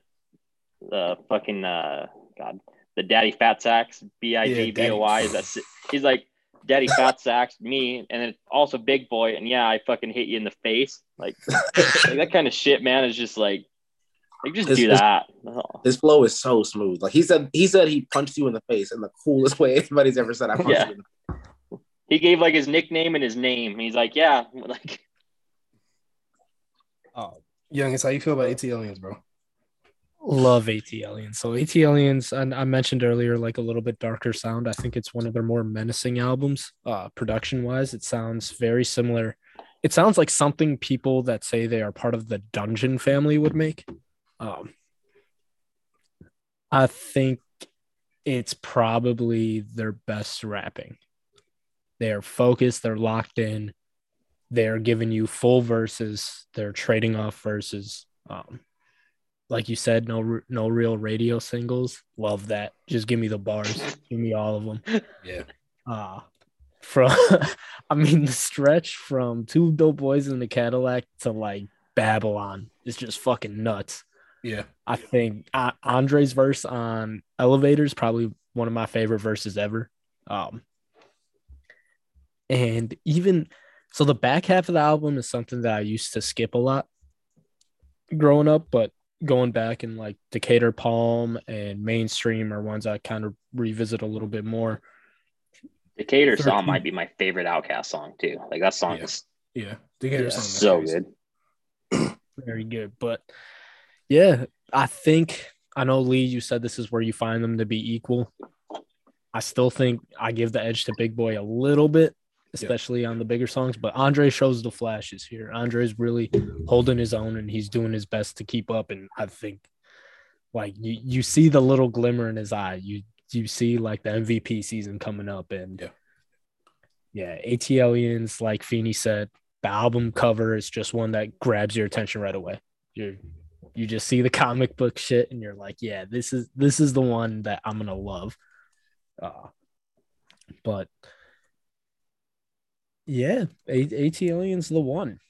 the fucking uh god the daddy fat sacks b i g b o y is that he's like daddy fat sacks me and then also big boi and yeah I fucking hit you in the face like, *laughs* like that kind of shit man is just like Like just It's- do it's- that. His flow is so smooth. Like he said, he said he punched you in the face in the coolest way anybody's ever said. I punched Yeah. you. In the He gave like his nickname and his name. He's like, yeah, *laughs* like Oh, young, Youngest, how you feel about ATLiens, bro? Love ATLiens. So AT Aliens, and I mentioned earlier, like a little bit darker sound. I think it's one of their more menacing albums, uh, production wise. It sounds very similar. It sounds like something people that say they are part of the Dungeon family would make. Um, I think it's probably their best rapping. They are focused. They're locked in. They're giving you full verses. They're trading off verses. Um, like you said, no no real radio singles. Love that. Just give me the bars. give me all of them. *laughs* Yeah. Uh from *laughs* I mean the stretch from two dope boys in the Cadillac to like Babylon is just fucking nuts. Yeah. I think uh, Andre's verse on Elevators probably one of my favorite verses ever. Um, and even so, the back half of the album is something that I used to skip a lot growing up, but going back and like Decatur Psalm and Mainstream are ones I kind of revisit a little bit more. Decatur song might be my favorite Outkast song too. Like that song Yeah. is Yeah. Decatur Yeah, song is so crazy. good. *clears throat* Very good. But yeah, I think I know Lee, you said this is where you find them to be equal. I still think I give the edge to Big Boi a little bit, especially on the bigger songs, but Andre shows the flashes here. Andre's really holding his own and he's doing his best to keep up. And I think like you, you see the little glimmer in his eye. You you see like the MVP season coming up and Yeah. yeah, ATLiens, like Feeney said, the album cover is just one that grabs your attention right away. You you just see the comic book shit and you're like, yeah, this is this is the one that I'm gonna love. Uh, but yeah, A- ATLiens the one.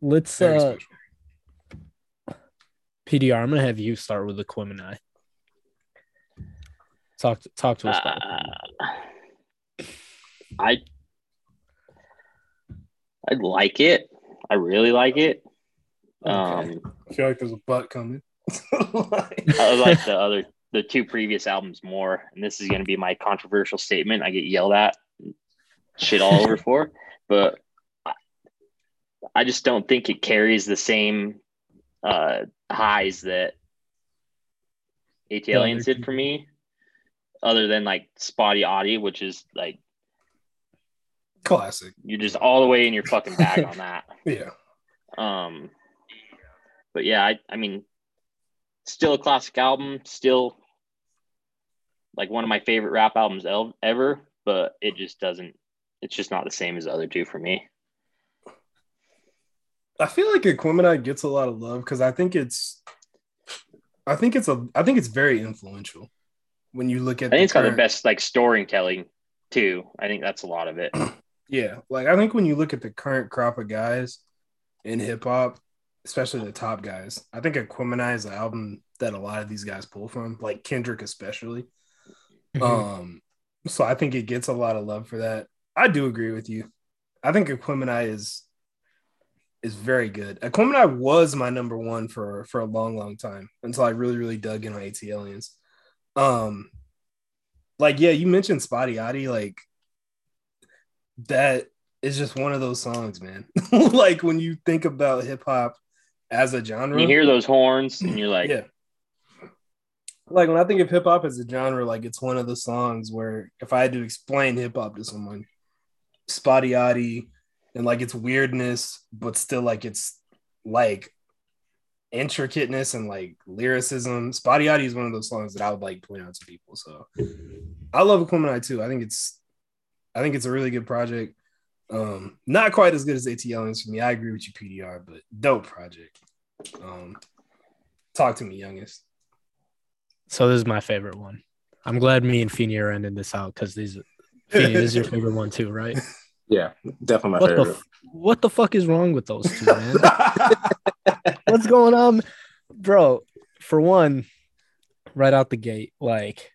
Let's Very uh special. PDR, I'm gonna have you start with the Quimini. Talk talk to us about. Uh, I I like it. I really like it. Um, I feel like there's a butt coming. I like *laughs* the other the two previous albums more, and this is going to be my controversial statement. I get yelled at, shit all over for, but I- I just don't think it carries the same uh, highs that ATLiens did for me. Other than like Spotty Audie, which is like Classic. you're just all the way in your fucking bag on that. *laughs* Yeah. Um, but yeah, I, I mean, still a classic album, still like one of my favorite rap albums ever, but it just doesn't, it's just not the same as the other two for me. I feel like Aquemini gets a lot of love because I think it's, I think it's a, I think it's very influential when you look at. I think it's got the best like storytelling too. I think that's a lot of it. *clears throat* Yeah, like I think when you look at the current crop of guys in hip hop, especially the top guys, I think Aquemini is an album that a lot of these guys pull from, like Kendrick especially. Mm-hmm. Um, so I think it gets a lot of love for that. I do agree with you. I think Aquemini is is very good. Aquemini was my number one for for a long, long time until I really, really dug in on ATLiens. Um, like yeah, you mentioned Spotty Oddie, like that is just one of those songs, man. *laughs* like when you think about hip hop as a genre, You hear those horns and you're like, yeah. Like when I think of hip hop as a genre, like it's one of the songs where if I had to explain hip hop to someone, Spotty and like its weirdness, but still like it's like intricateness and like lyricism. Spotty is one of those songs that I would like point out to people. So I love Aquemini too. I think it's I think it's a really good project. Um, not quite as good as ATLiens for me. I agree with you, PDR, but dope project. Um, talk to me, youngest. So this is my favorite one. I'm glad me and Feeney are ending this out because these Feeney, *laughs* this is your favorite one too, right? Yeah, definitely my What the f- what the fuck is wrong with those two, man? *laughs* *laughs* What's going on, bro? For one, right out the gate, like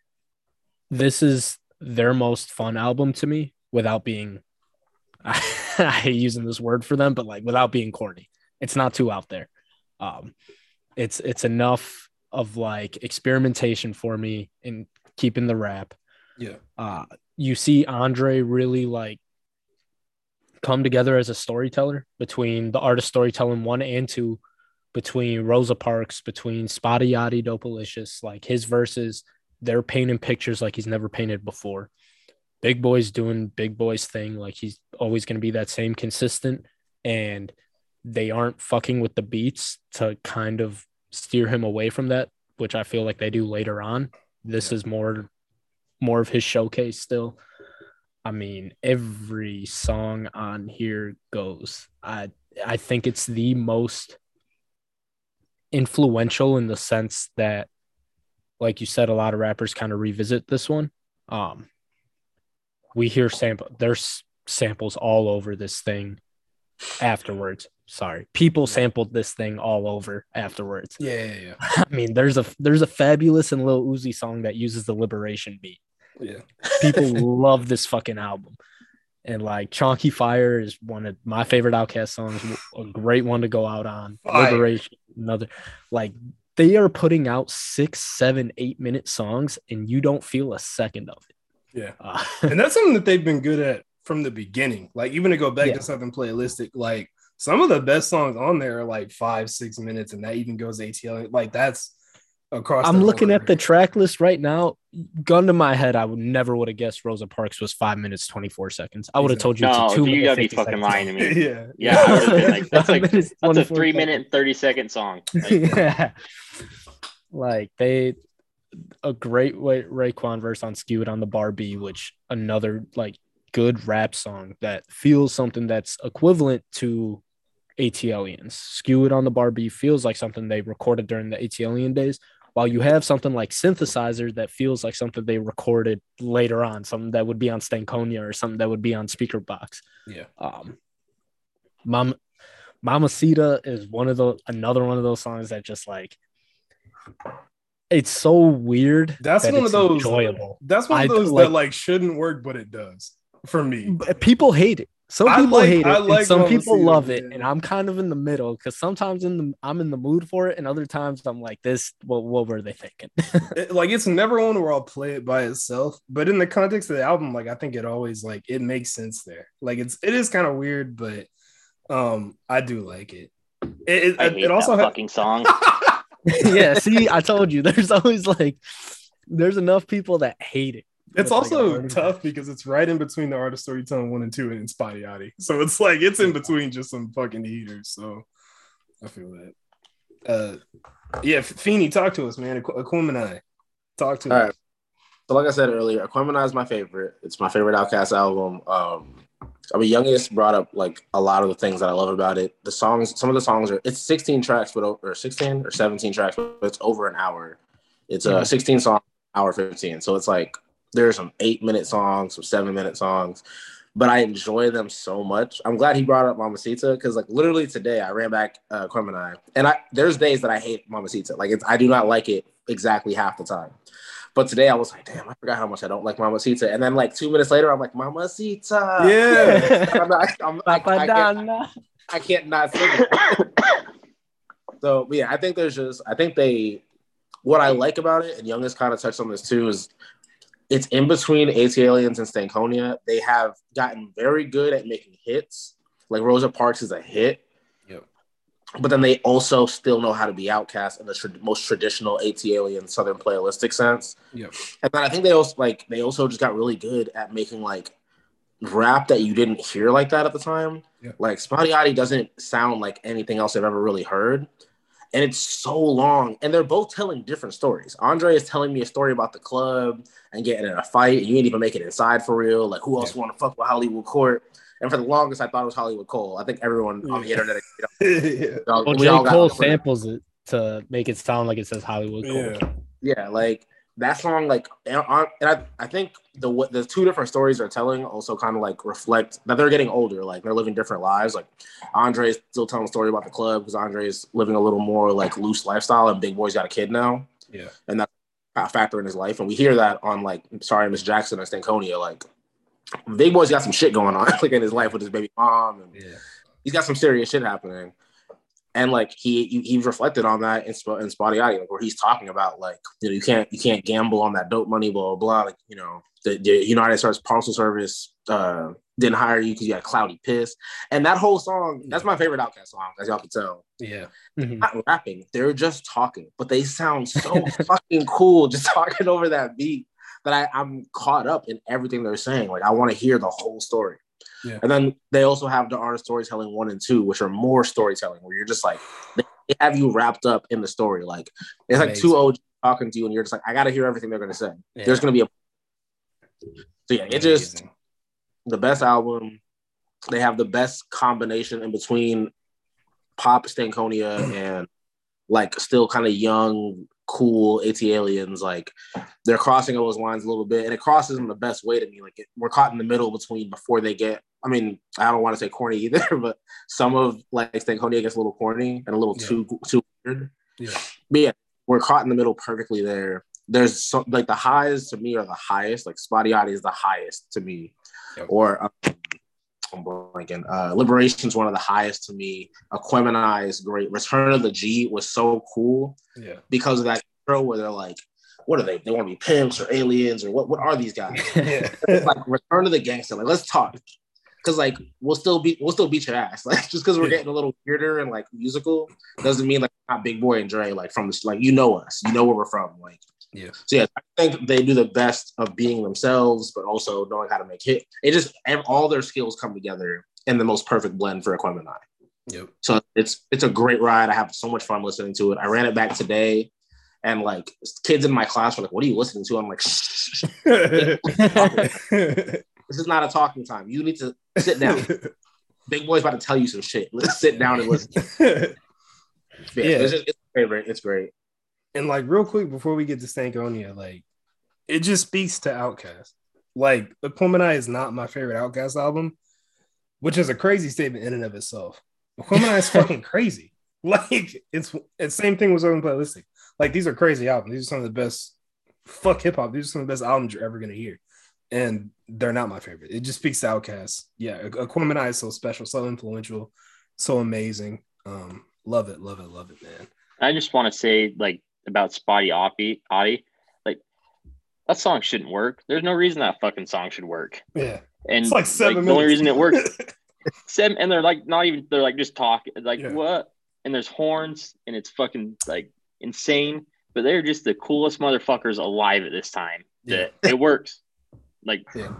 this is their most fun album to me without being. I hate using this word for them, but like without being corny, it's not too out there. Um, it's it's enough of like experimentation for me in keeping the rap. Yeah. Uh, you see Andre really like come together as a storyteller between the artist storytelling one and two, between Rosa Parks, between Spotty Yachty, Dopalicious, like his verses, they're painting pictures like he's never painted before. Big Boi's doing Big Boi's thing, like he's always going to be that same consistent, and they aren't fucking with the beats to kind of steer him away from that, which I feel like they do later on. This is more more of his showcase still. I mean, every song on here goes. I I think it's the most influential in the sense that like you said a lot of rappers kind of revisit this one. Um we hear sample there's samples all over this thing afterwards. Sorry. People sampled this thing all over afterwards. Yeah, yeah, yeah. *laughs* I mean, there's a there's a Fabolous and Lil Uzi song that uses the liberation beat. Yeah. People *laughs* love this fucking album. And like Chonkyfire is one of my favorite Outkast songs, a great one to go out on. Fire. Liberation, another like they are putting out six, seven, eight minute songs, and you don't feel a second of it. Yeah. Uh, *laughs* and that's something that they've been good at from the beginning. Like even to go back Yeah. to something playlistic, like some of the best songs on there are like five, six minutes, and that even goes ATL. Like that's across. I'm their whole looking at the track list right now. Gun to my head, I would never would have guessed Rosa Parks was five minutes twenty four seconds. I would have told you No, it's a two. you gotta be fucking seconds. lying to me. *laughs* yeah, Yeah, I would've been like, that's *laughs* like- That's a three minute and 30 second song. *laughs* Like, yeah. Like they a great way Raekwon verse on Skew It on the Bar B, which another like good rap song that feels something that's equivalent to ATLiens. Skew It on the Bar B feels like something they recorded during the ATLien days. While you have something like synthesizer that feels like something they recorded later on, something that would be on Stankonia or something that would be on Speakerboxxx. Yeah. Um, Mama Mamacita is one of the another one of those songs that just like it's so weird. That's that one of those- enjoyable. That's one of those like- that like shouldn't work, but it does for me. People hate it. Some people like- hate it. I and like some people Mamacita, love it, yeah. and I'm kind of in the middle because sometimes in the I'm in the mood for it, and other times I'm like, this. What what were they thinking? *laughs* It- like it's never one where I'll play it by itself, but in the context of the album, like I think it always like it makes sense there. Like it's it is kind of weird, but um I do like it. It it, I it, also that ha- fucking song. *laughs* *laughs* yeah, see, I told you. There's always like, there's enough people that hate it. It's With, like, also tough because it's right in between the artist storytelling one and two and Spotty Yachty. So it's like it's in between just some fucking heaters. So I feel that. Uh yeah, Feeney, talk to us, man. Aqu- Aquemini. Talk to All us. right. So like I said earlier, Aquemini is my favorite. It's my favorite Outkast album. Um, I mean, Youngest brought up like a lot of the things that I love about it. The songs, some of the songs are it's 16 tracks, but or 16 or 17 tracks, but it's over an hour. It's a Mhm. 16 song, hour 15. So it's like there's some eight minute songs, some seven minute songs, but I enjoy them so much. I'm glad he brought up Mamacita because like literally today I ran back uh, Aquemini, and I there's days that I hate Mamacita. Like it's I do not like it exactly half the time. But today I was like, damn, I forgot how much I don't like Mamacita. And then like two minutes later, I'm like, Mamacita. Yeah. *laughs* I'm not, I'm, I, I, can't, I can't not sing it. *coughs* So yeah, I think there's just I think they what I like about it, and Youngest kind of touched on this too, is it's in between ATLiens and Stankonia. They have gotten very good at making hits. Like Rosa Parks is a hit. Yep. But then they also still know how to be Outkast in the tra- most traditional ATLien Southern playalistic sense. Yep. And then I think they also like they also just got really good at making like rap that you didn't hear like that at the time. Yeah. Like Spotty doesn't sound like anything else I've ever really heard. And it's so long. And they're both telling different stories. Andre is telling me a story about the club and getting in a fight. And you ain't even make it inside for real. Like who else Yeah. want to fuck with Hollywood Court? And for the longest, I thought it was Hollywood Cole. I think everyone on the internet, *laughs* you yeah. know, Well, we all Cole samples it to make it sound like it says Hollywood Cole. Yeah. Yeah, like that song, like, and I, I, think the the two different stories they're telling also kind of like reflect that they're getting older, like they're living different lives. Like Andre's still telling a story about the club because Andre's living a little more like loose lifestyle, and Big Boi's got a kid now, Yeah. and that's a factor in his life. And we hear that on like, sorry, Miss Jackson and Stankonia, like. Big Boi's got some shit going on, *laughs* like in his life with his baby mom, and Yeah. he's got some serious shit happening. And like he he, reflected on that in, Sp- in Spotty like where he's talking about like you know you can't you can't gamble on that dope money, blah blah blah. Like you know the, the United States Parcel Service uh, didn't hire you because you had cloudy piss, and that whole song that's my favorite OutKast song, as y'all can tell. Yeah, Mhm. Not rapping, they're just talking, but they sound so *laughs* fucking cool just talking over that beat that I, I'm caught up in everything they're saying. Like I want to hear the whole story. Yeah. And then they also have the art of storytelling one and two, which are more storytelling, where you're just like they have you wrapped up in the story. Like it's like two Amazing. OG talking to you, and you're just like, I got to hear everything they're gonna say. Yeah. There's gonna be a so yeah, it just the best album. They have the best combination in between pop Stankonia *clears throat* and like still kind of young, cool ATLiens. Like they're crossing all those lines a little bit, and it crosses in the best way to me. Like it, we're caught in the middle between before they get. I mean, I don't want to say corny *laughs* either, but some of like Stankonia gets a little corny and a little Yeah. too too weird. Yeah. But yeah, we're caught in the middle perfectly there. There's some like the highs to me are the highest. Like Spotty is the highest to me, Yep. or um, I'm blanking. Uh, Liberation's one of the highest to me. Aquemini is great. Return of the G was so cool Yeah. because of that intro where they're like, what are they? They want to be pimps or aliens or what? What are these guys? *laughs* Like Return of the Gangster. Like let's talk. Cause like we'll still be we'll still beat your ass. *laughs* Like just because we're getting a little weirder and like musical doesn't mean like not Big Boi and Dre like from this like you know us, you know where we're from. Like Yeah. So yeah, I think they do the best of being themselves, but also knowing how to make hit. It just all their skills come together in the most perfect blend for Aquemini. Yep. So it's it's a great ride. I have so much fun listening to it. I ran it back today, and like kids in my class were like, "What are you listening to?" I'm like, shh, shh, shh. "This is not a talking time. You need to sit down. Big Boi's about to tell you some shit. Let's sit down and listen." Yeah, Yeah. It's, just, it's favorite. It's great. And like real quick before we get to Stankonia, like it just speaks to Outkast. Like Aquemini is not my favorite Outkast album, which is a crazy statement in and of itself. Aquemini is *laughs* fucking crazy. *laughs* Like it's it's same thing with Urban Playlistic. Like these are crazy albums. These are some of the best fuck hip hop. These are some of the best albums you're ever gonna hear. And they're not my favorite. It just speaks to Outkast. Yeah, Aquemini is so special, so influential, so amazing. Um, love it, love it, love it, man. I just want to say, like, about Spotty Oppie, Oddie, like, that song shouldn't work. There's no reason that fucking song should work. Yeah. And It's like seven the only reason it works, *laughs* seven, and they're like not even, they're like just talking, like, Yeah. what? And there's horns, and it's fucking like insane, but they're just the coolest motherfuckers alive at this time. Yeah. That it works. Like, yeah.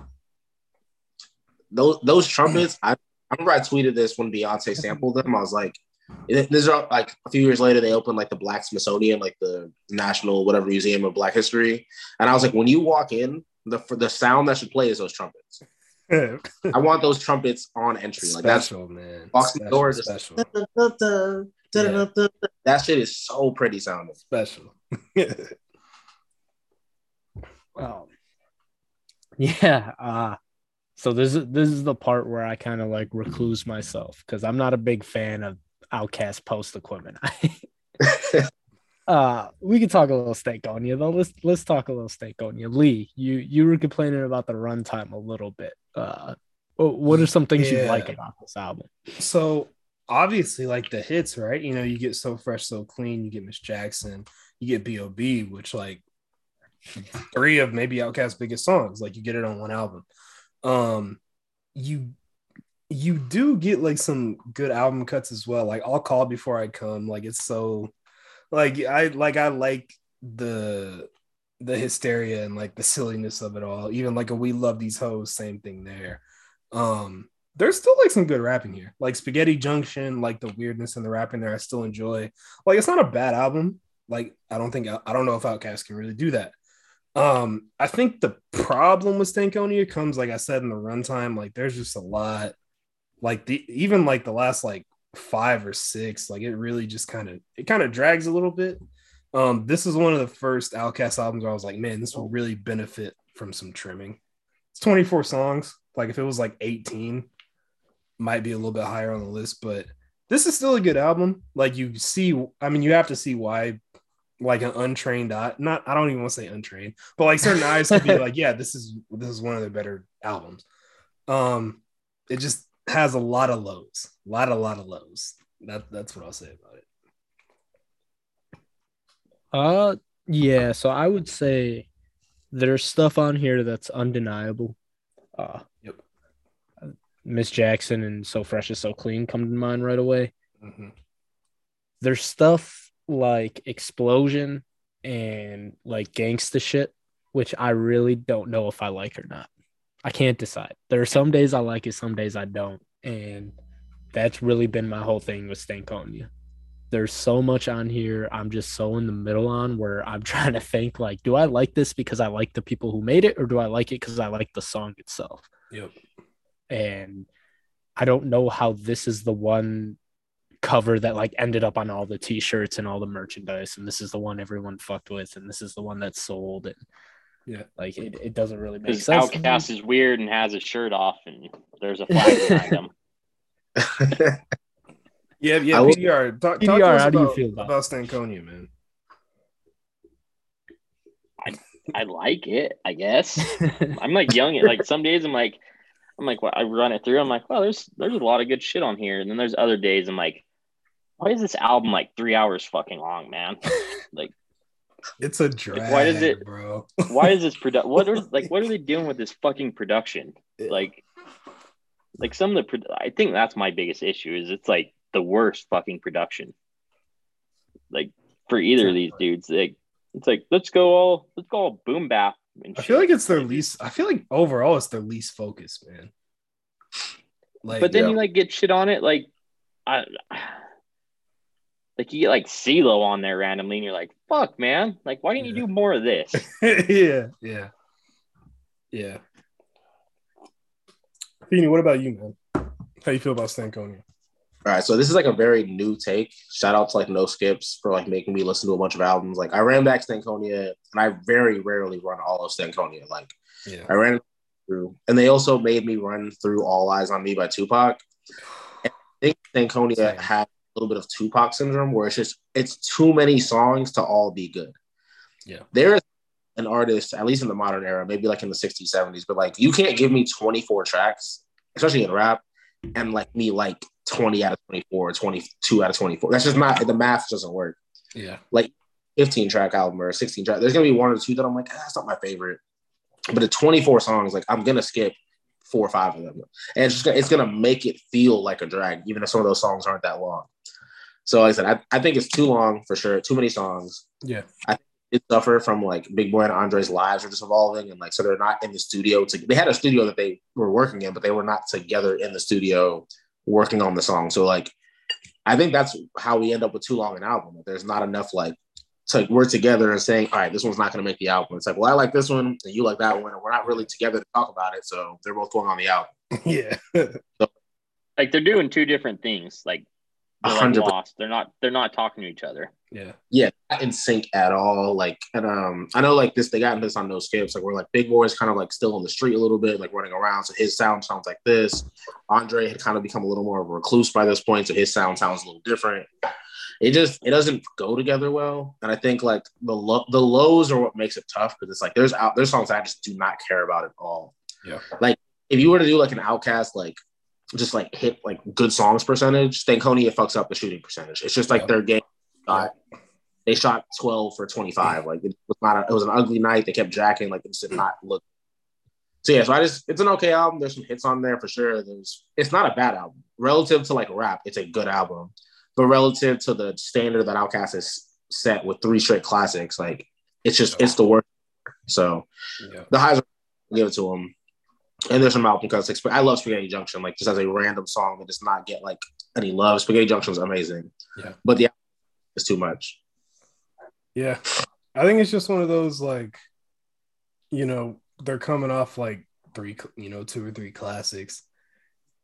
those those trumpets. I, I remember I tweeted this when Beyonce sampled them. I was like, it- "These are like a few years later. They opened like the Black Smithsonian, like the National whatever Museum of Black History." And I was like, when you walk in, the for the sound that should play is those trumpets. *laughs* I want those trumpets on entry. Like that's special, man. walks the Special, door, just- special. that shit is so pretty sounding. special. *laughs* Um, yeah. Uh, so this is this is the part where I kind of like recluse myself because I'm not a big fan of Outkast post Aquemini. *laughs* uh, we can talk a little Stankonia though. Let's let's talk a little Stankonia, Lee. You you were complaining about the runtime a little bit. Uh, what are some things you like about this album? so obviously, like the hits, right? You know, you get so fresh, so clean. You get Miss Jackson. You get B.O.B., which like three of maybe Outkast's biggest songs. Like you get it on one album. Um, you you do get like some good album cuts as well. Like I'll call before I come. Like it's so like I like I like the the hysteria and like the silliness of it all. Even like a we love these hoes, same thing there. Um, there's still like some good rapping here, like Spaghetti Junction, like the weirdness and the rapping there. I still enjoy. Like it's not a bad album. Like I don't think I don't know if Outkast can really do that. Um, I think the problem with Stankonia comes, like I said, in the runtime. Like there's just a lot. Like the even like the last like five or six, like it really just kind of it kind of drags a little bit. Um, this is one of the first Outkast albums where I was like, man, this will really benefit from some trimming. It's 24 songs. Like if it was like 18, might be a little bit higher on the list, but this is still a good album. Like you see, I mean, you have to see why like an untrained eye, not I don't even want to say untrained, but like certain eyes could be *laughs* like, yeah, this is this is one of the better albums. Um, it just has a lot of lows, a lot, a lot of lows. That that's what I'll say about it. Uh yeah, so I would say there's stuff on here that's undeniable. Uh Yep. Miss Jackson and So Fresh is So Clean come to mind right away. Mm-hmm. There's stuff like Explosion and like gangsta shit, which I really don't know if I like or not. I can't decide. There are some days I like it, some days I don't. And that's really been my whole thing with Stankonia. There's so much on here I'm just so in the middle on where I'm *laughs* trying to think like, do I like this because I like the people who made it, or do I like it because I like the song itself? Yep. And I don't know how this is the one cover that like ended up on all the t-shirts and all the merchandise and this is the one everyone fucked with and this is the one that sold and Yeah. like it, it doesn't really make Because sense Outkast is weird and has his shirt off, and there's a flag behind him. *laughs* *laughs* Yeah, yeah. I will- PDR. Talk, talk to PDR, us how do you feel about about Stankonia, man? I I like it, I guess. *laughs* I'm like young. It Like some days I'm like, I'm like, well, I run it through. I'm like, well, there's there's a lot of good shit on here. And then there's other days I'm like, why is this album like three hours fucking long, man? Like, It's a drag, why does it- bro? *laughs* why is this *laughs* product? What are like what are they doing with this fucking production? Like, like some of the pro- I think that's my biggest issue is it's like the worst fucking production. Like for either of these dudes, like it's like let's go all let's go all boom bap. And I feel like it's their least. I feel like overall it's their least focus, man. Like, but then yeah. you like get shit on it like I like you get like CeeLo on there randomly and you're like fuck man like why didn't you do more of this *laughs* yeah, yeah, yeah. Feeney, what about you, man? How you feel about Stankonia? All right, so this is like a very new take. Shout out to like No Skips for like making me listen to a bunch of albums. Like I ran back Stankonia, and I very rarely run all of Stankonia. Like Yeah, I ran through, and they also made me run through All Eyes on Me by Tupac. And I think Stankonia Same. had a little bit of Tupac syndrome, where it's just it's too many songs to all be good. Yeah. there is an artist, at least in the modern era, maybe like in the '60s, '70s, but like you can't give me 24 tracks, especially in rap, and like me like 20 out of 24, 22 out of 24. That's just not the math doesn't work. yeah, Like 15 track album or 16 track. There's gonna be one or two that I'm like, ah, that's not my favorite. But the 24 songs, like I'm gonna skip four or five of them. And it's just gonna, it's gonna make it feel like a drag, even if some of those songs aren't that long. So like I said, I, I think it's too long for sure, too many songs. yeah, It suffer from like Big Boi and Andre's lives are just evolving and like so they're not in the studio to they had a studio that they were working in, but they were not together in the studio working on the song. So like I think that's how we end up with too long an album. There's not enough like to like we're together and saying, all right, this one's not gonna make the album. It's like, well, I like this one and you like that one, and we're not really together to talk about it. So they're both going on the album. *laughs* yeah. like they're doing two different things like A they're like hundred percent. lost they're not they're not talking to each other yeah. yeah, not in sync at all. Like, and um, I know like this, they got this on no skips. Like, we're like Big Boi's kind of like still in the street a little bit, like running around. So his sound sounds like this. Andre had kind of become a little more of a recluse by this point, so his sound sounds a little different. It just it doesn't go together well, and I think like the lo- the lows are what makes it tough because it's like there's out there's songs I just do not care about at all. Yeah. Like if you were to do like an Outkast like just like hit like good songs percentage, Stankonia fucks up the shooting percentage. It's just like Yeah. their game. They shot 12 for 25. Like it was not a, it was an ugly night. They kept jacking, like it just did not look. So yeah, so I just it's an okay album. There's some hits on there for sure. There's it's not a bad album. Relative to like rap, it's a good album. But relative to the standard that Outkast has set with three straight classics, like it's just it's the worst. So Yeah. the highs are give it to him. And there's some album cuts. I love Spaghetti Junction, like just as a random song that does not get like any love. Spaghetti Junction is amazing. Yeah. But the album is too much. Yeah. I think it's just one of those like, you know, they're coming off like three, you know, two or three classics.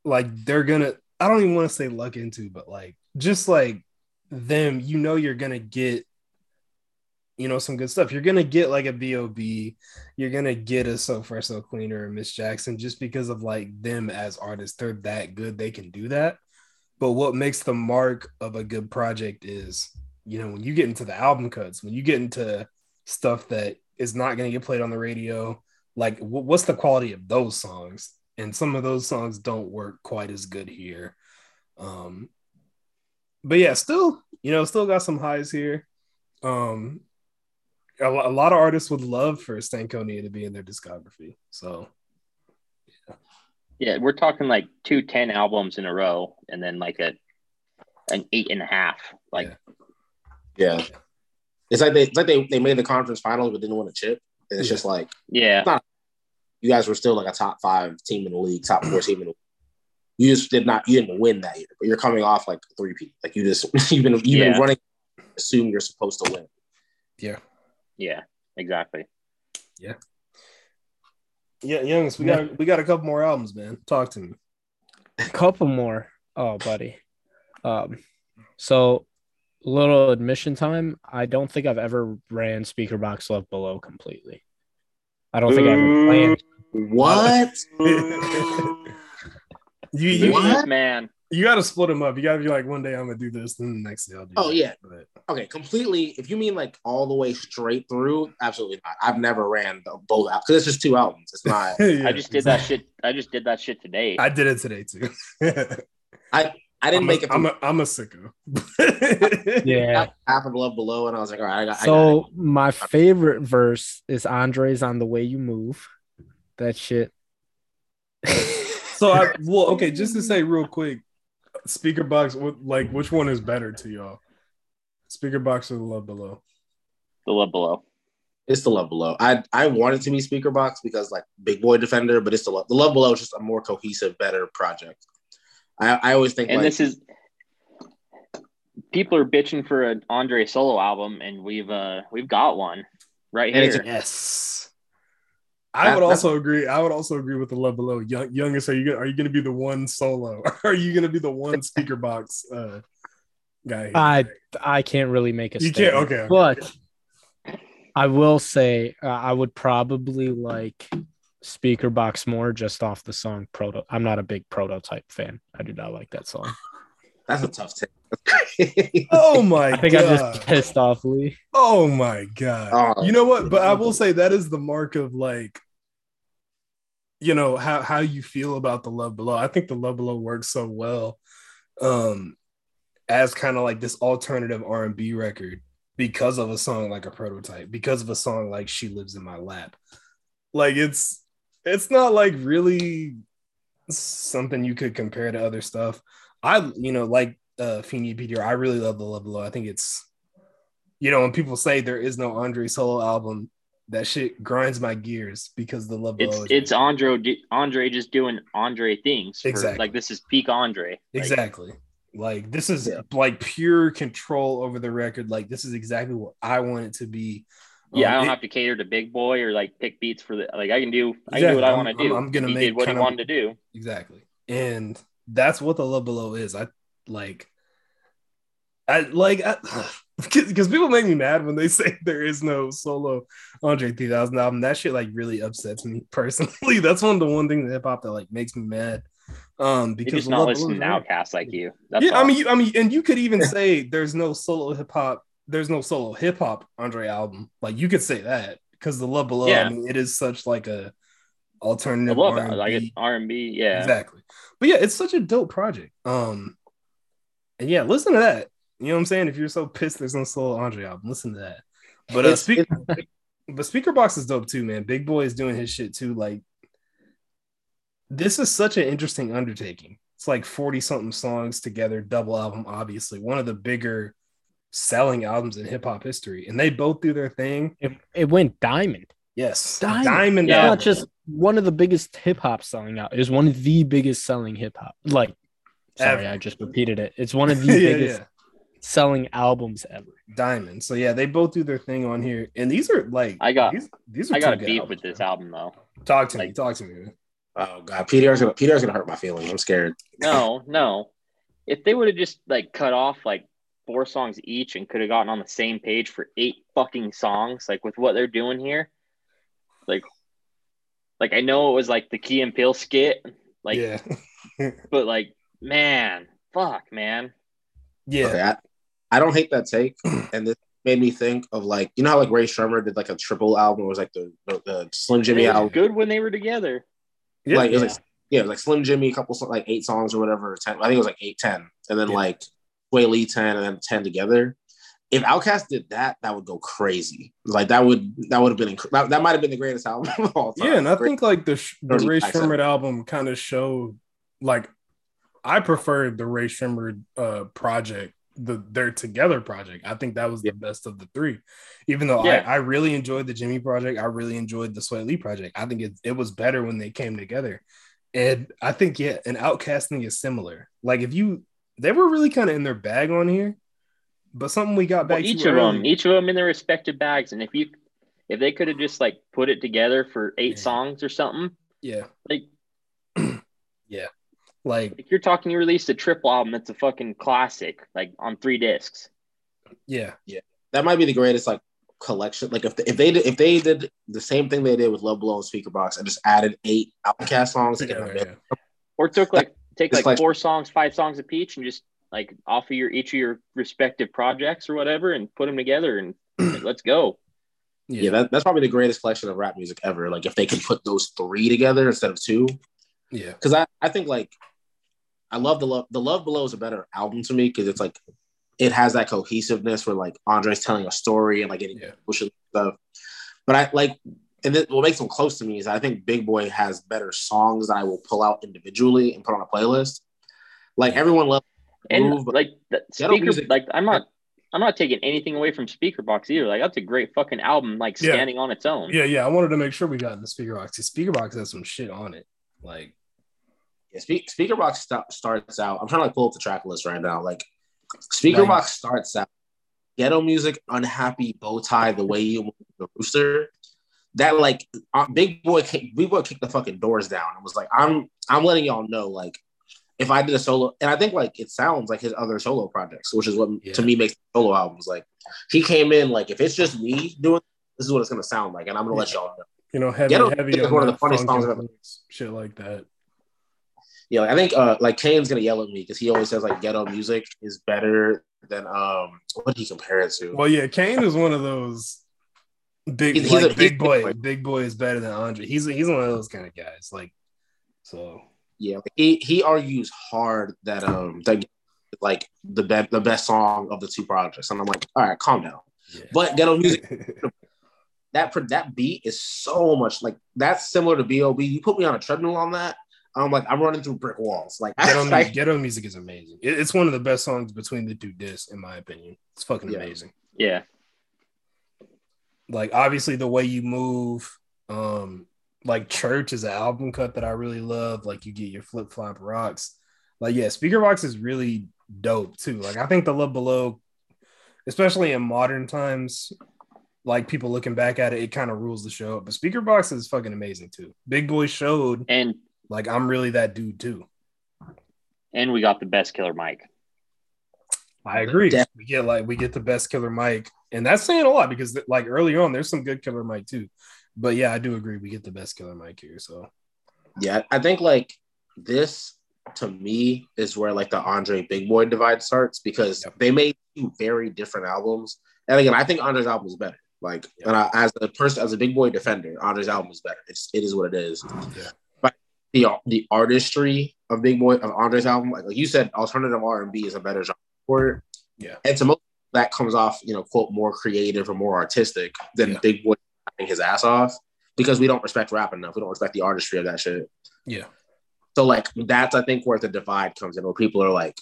Like they're gonna, I don't even want to say luck into, but like just like them, you know, you're gonna get, you know, some good stuff. You're gonna get like a B.O.B. You're gonna get a So Fresh So Cleaner or Miss Jackson just because of like them as artists. They're that good, they can do that. But what makes the mark of a good project is you know, when you get into the album cuts, when you get into stuff that is not to get played on the radio, like wh- what's the quality of those songs? And some of those songs don't work quite as good here. Um, but yeah, still, you know, still got some highs here. Um, a, a lot of artists would love for Stankonia to be in their discography. So Yeah, we're talking like two ten albums in a row and then like a an eight and a half. Like Yeah. It's like they it's like they, they made the conference finals but didn't win a chip. And it's Yeah. just like yeah. you guys were still like a top five team in the league, top four team in the league. You just did not you didn't win that year, but you're coming off like three P. Like you just *laughs* you've been you've Yeah. been running assume you're supposed to win. yeah, Yeah, exactly. yeah, Yeah, Youngs, we Yeah. got we got a couple more albums, man. Talk to me. A couple more. Oh, buddy. Um, so little admission time. I don't think I've ever ran Speakerboxxx Love Below completely. I don't think I ever planned. What? *laughs* You you, What? Man. you got to split them up. You got to be like, one day I'm gonna do this, then the next day I'll do. Oh, that. yeah. But- Okay, completely. If you mean like all the way straight through, absolutely not. I've never ran the, both out because it's just two albums. It's not. *laughs* Yeah, I just did that shit. I just did that shit today. I did it today too. *laughs* I I didn't I'm make a, it. I'm a, I'm a sicko. *laughs* Yeah. half of Love Below, and I was like, all right, I got. I got. So my favorite verse is Andre's on the way you move. That shit. So I well, okay, just to say real quick, speakerboxxx, what like which one is better to y'all? Speakerboxxx or the love below? the love below. It's the Love Below. I I wanted to be Speakerboxxx because like Big Boi Defender, but it's the Love. The Love Below is just a more cohesive, better project. I I always think And like this is people are bitching for an Andre solo album, and we've uh we've got one right And it's here. Yes. I That- would also agree. I would also agree with the love below. Young, youngest, are you gonna, are you going to be the one solo? *laughs* are you going to be the one *laughs* speakerboxxx uh, guy? I I can't really make a You can't- statement, okay, okay. But I will say uh, I would probably like Speakerboxxx more just off the song Proto. I'm not a big prototype fan. I do not like that song. that's a tough take. *laughs* oh my I think god! I just pissed off Lee. Oh my god! Oh. you know what? But I will say that is the mark of like, you know how how you feel about the love below. I think the love below works so well, um, as kind of like this alternative R and B record because of a song like a prototype, because of a song like She Lives in My Lap. Like it's it's not like really something you could compare to other stuff. I you know like uh Feeney Peter, I really love the love below. I think it's you know, when people say there is no Andre solo album, that shit grinds my gears because the love It's below is it's Andre Andre just doing Andre things. for- Exactly. Like this is peak Andre. Like, exactly like this is Yeah. like pure control over the record. Like this is exactly what I want it to be. Yeah, I Um, don't it- have to cater to Big Boi or like pick beats for the like. I can do. I can do what I want to I'm- do. I'm gonna he make did what he kind of- wanted to do. exactly and that's what the love below is i like i like because *sighs* people make me mad when they *laughs* say there is no solo andre 3000 album that shit like really upsets me *laughs* personally that's one of the one thing in hip-hop that like makes me mad um because just not Love listening to Below is right. Outkast like you. That's yeah i mean you, i mean and you could even say there's no solo hip-hop there's no solo hip-hop andre album like you could say that because the love below Yeah. i mean it is such like a alternative love. R&B. Like it's R and B. Yeah. Exactly. But yeah, it's such a dope project. Um, and yeah, listen to that. You know what I'm saying? If you're so pissed there's no solo Andre album, listen to that. But uh, speak, *laughs* but Speakerboxxx is dope too, man. Big Boi is doing his shit too. Like, this is such an interesting undertaking. It's like 40 something songs together, double album, obviously one of the bigger selling albums in hip hop history. And they both do their thing. It, it went diamond. Yes, Diamond. Diamond Yeah. It's not just one of the biggest hip hop selling out. It is one of the biggest selling hip hop. Like, sorry, Ever. I just repeated it. It's one *laughs* of the yeah, biggest yeah. selling albums ever. Diamond. So yeah, they both do their thing on here, and these are like I got- these, these are I got a two beef albums, with this man. album though. Talk to me. Talk to me. Man. Oh god, PDR's gonna PDR's gonna hurt my feelings. I'm scared. No, no. If they would have just like cut off like four songs each and could have gotten on the same page for eight fucking songs, like with what they're doing here, like, like I know it was like the Key and Peele skit, like, yeah, *laughs* but like, man, fuck, man. yeah, Okay, I, I don't hate that take, *clears throat* and this made me think of like you know how like Rae Sremmurd did like a triple album, it was like the the, the Slim Jxmmi album, good when they were together. Yeah. like it was yeah. like yeah, was like Slim Jxmmi, a couple like eight songs or whatever, ten. I think it was like eight, ten, and then Yeah. like Swae Lee 10 and then 10 together. If Outkast did that, that would go crazy. Like that would that would have been inc- that, that might have been the greatest album of all time. Yeah, and I Great- think like the the Rae. Sremmurd album kind of showed like I preferred the Rae Sremmurd uh project, the their together project. I think that was Yeah. the best of the three. Even though Yeah. I, I really enjoyed the Jxmmi project, I really enjoyed the Swae Lee project. I think it, it was better when they came together. And I think yeah, an outcasting is similar. Like if you they were really kind of in their bag on here, but something we got back Well, each of early- them, each of them in their respective bags, and if you, if they could have just like put it together for eight Yeah. songs or something, yeah, like *clears throat* yeah, like like you're talking, you released a triple album that's a fucking classic, like on three discs. yeah, yeah, that might be the greatest like collection. Like if they, if they did if they did the same thing they did with Love Below and Speakerboxxx and just added eight Outkast songs in together, the yeah. Or took like take like like- four songs, five songs of each, and just like off of your each of your respective projects or whatever, and put them together and *clears throat* like, let's go. yeah, that, that's probably the greatest collection of rap music ever. Like if they could put those three together instead of two, yeah. because I, I think like I love the love the Love Below is a better album to me because it's like it has that cohesiveness where like Andre's telling a story and like getting Yeah. pushing stuff. But I like and then what makes them close to me is I think Big Boi has better songs that I will pull out individually and put on a playlist. Like everyone loves And Move, but like the Ghetto speaker, music- like I'm not, I'm not taking anything away from Speakerboxxx either. Like that's a great fucking album, like Yeah. standing on its own. Yeah, yeah. I wanted to make sure we got in the speakerboxxx. The speakerboxxx has some shit on it. Like, yeah, Spe- Speaker Box st- starts out. I'm trying to like, pull up the track list right now. Like Speaker Nice. Box starts out ghetto music, unhappy bow tie, the way you move the rooster. That like uh, big boi, big boi kicked the fucking doors down and was like, I'm I'm letting y'all know like if I did a solo, and I think like it sounds like his other solo projects, which is what Yeah. to me makes solo albums like he came in like if it's just me doing this is what it's gonna sound like, and I'm gonna let y'all know. you know, heavy, Ghetto heavy. Is on one of the funniest songs ever- Shit like that. Yeah, like, I think uh like Kane's gonna yell at me because he always says like ghetto music is better than um what did he compare it to? Well, yeah, Kane is one of those big, He's- he's a- big he's- boy. Big boi is better than Andre. He's he's one of those kind of guys. Like, so Yeah, he he argues hard that um that like the best the best song of the two projects, and I'm like, all right, calm down. yeah. But ghetto music *laughs* that that beat is so much like that's similar to Bob. You put me on a treadmill on that, I'm like I'm running through brick walls. Like ghetto, I, mu- ghetto music is amazing. It- it's one of the best songs between the two discs, in my opinion. It's fucking Yeah. amazing. Yeah. like obviously the way you move um like church is an album cut that i really love like you get your flip flop rocks like yeah speakerboxxx is really dope too like i think the love below especially in modern times like people looking back at it it kind of rules the show but speakerboxxx is fucking amazing too big boi showed And like i'm really that dude too and we got the best killer Mike. I agree. Def- We get like we get the best killer Mike, and that's saying a lot because like early on, there's some good killer Mike too. But yeah, I do agree. We get the best killer Mike here. So yeah, I think like this to me is where like the Andre Big Boi divide starts because Yep. they made two very different albums. And again, I think Andre's album is better. Like, Yep. and I, as a person, as a Big Boi defender, Andre's album is better. It's it is what it is. Yeah. The the artistry of Big Boi of Andre's album, like, like you said, alternative R and B is a better genre for it. Yeah. And to most that comes off, you know, quote more creative or more artistic than Yeah. Big Boi rapping his ass off because we don't respect rap enough. We don't respect the artistry of that shit. yeah, So like that's I think where the divide comes in, where people are like,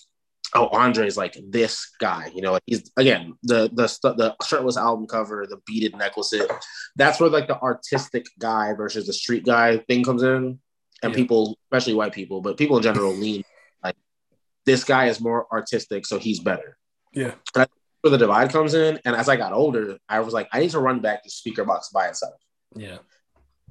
"Oh, Andre's like this guy," you know, like he's again the the the shirtless album cover, the beaded necklace. That's where like the artistic guy versus the street guy thing comes in, and Yeah. people, especially white people, but people in general *laughs* lean like this guy is more artistic, so he's better. yeah, Where the divide comes in, and as I got older, I was like, I need to run back the speakerboxxx by itself yeah,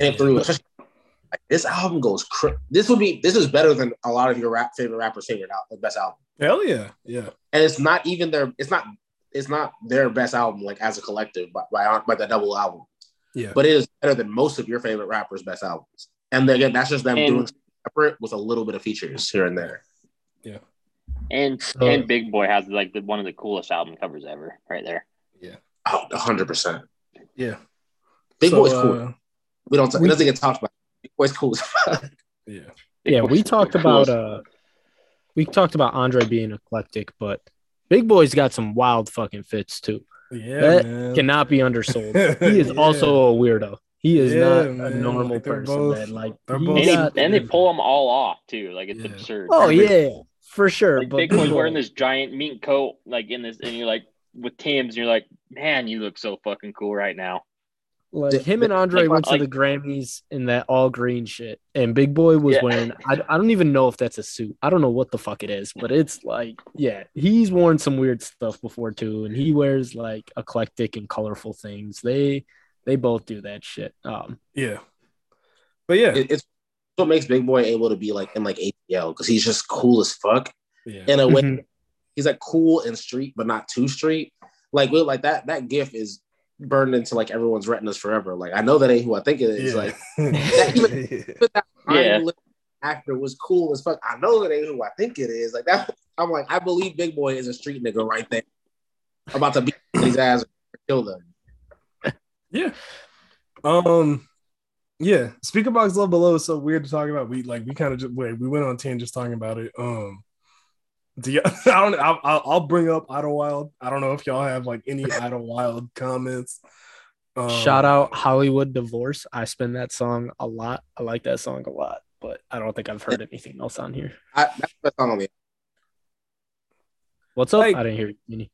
and Yeah. through. Like, this album goes. Cr- this would be. This is better than a lot of your rap favorite rappers' favorite al- best album. hell yeah, yeah, And it's not even their. It's not. It's not their best album, like as a collective, by by, by the double album. yeah. But it is better than most of your favorite rappers' best albums. And again, that's just them And- doing separate with a little bit of features here and there. Yeah. And So- and Big Boi has like the, one of the coolest album covers ever, right there. Oh, hundred percent. yeah. Big So, Boy's cool. uh, we don't. we- it doesn't get talked about. Big Boi's cool. yeah, Big yeah, Boy's we talked coolest. about uh we talked about Andre being eclectic, but Big Boi's got some wild fucking fits too. Yeah, That man. Cannot be undersold. *laughs* He is Yeah. also a weirdo. He is Yeah, not a normal Like, person, both- man. Like they're he both- And, got- they, and they pull them all off too. Like it's Yeah. absurd. oh Every- yeah, for sure. Like but Big Big Boi- wearing this giant mink coat, like in this, and you're like with Tim's, and you're like, man, you look so fucking cool right now. Like him and Andre like- went to like- the Grammys in that all green shit, and Big Boi was Yeah. wearing. I, I don't even know if that's a suit. I don't know what the fuck it is, but it's like, yeah, he's worn some weird stuff before too, and he wears like eclectic and colorful things. They they both do that shit. Um, yeah. But yeah, It- it's what makes Big Boi able to be like in like ATL because he's just cool as fuck yeah. in a way. Mhm. He's like cool and street, but not too street. Like we like that that gif is burned into like everyone's retinas forever. Like I know that ain't who I think it is. yeah. Like but that *laughs* Yeah. Iron Lip actor was cool as fuck. I know that ain't who I think it is. Like that, I'm like, I believe Big Boi is a street nigga right there, about to beat these ass kill them. Yeah. Um. Yeah. Speakerboxxx love below is so weird to talk about. We like we kind of just wait. We went on ten just talking about it. Um. Do you, *laughs* I don't. I'll, I'll I'll bring up Idlewild. I don't know if y'all have like any *laughs* Idlewild comments. Um, Shout out Hollywood Divorce. I spin that song a lot. I like that song a lot, but I don't think I've heard anything else on here. I, that's the song on the. What's up? Like- I didn't hear you.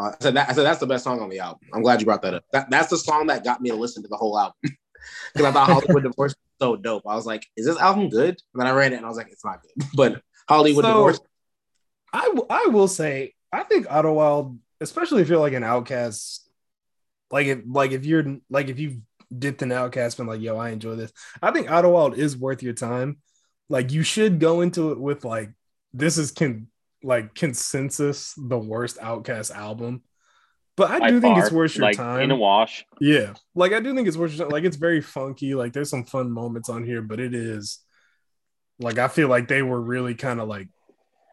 Uh, I said that. I said that's the best song on the album. I'm glad you brought that up. That, that's the song that got me to listen to the whole album *laughs* because I thought Hollywood Divorce was so dope. I was like, is this album good? And then I read it and I was like, it's not good. *laughs* But Hollywood So- Divorce, I w- I will say I think Idlewild, especially if you're like an outkast, like if like if you're like if you've dipped in outkast and like yo I enjoy this, I think Idlewild is worth your time. Like you should go into it with like this is can like consensus the worst outkast album. But I By do think far, it's worth your like time. in a wash. Yeah, like I do think it's worth your time. Like it's very funky. Like there's some fun moments on here, but it is like I feel like they were really kind of like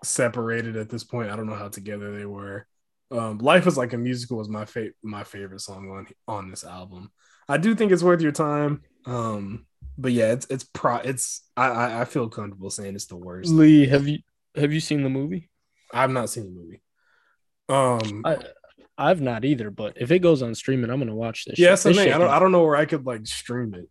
separated at this point. I don't know how together they were. Um, Life is like a musical is my fa- my favorite song on on this album. I do think it's worth your time. Um, but yeah, it's it's pro it's I I, I feel comfortable saying it's the worst. Lee, have you have you seen the movie? I've not seen the movie. Um, I I've not either, but if it goes on streaming, I'm gonna watch this. yeah, shit. so This I shit don't I don't know where I could like stream it.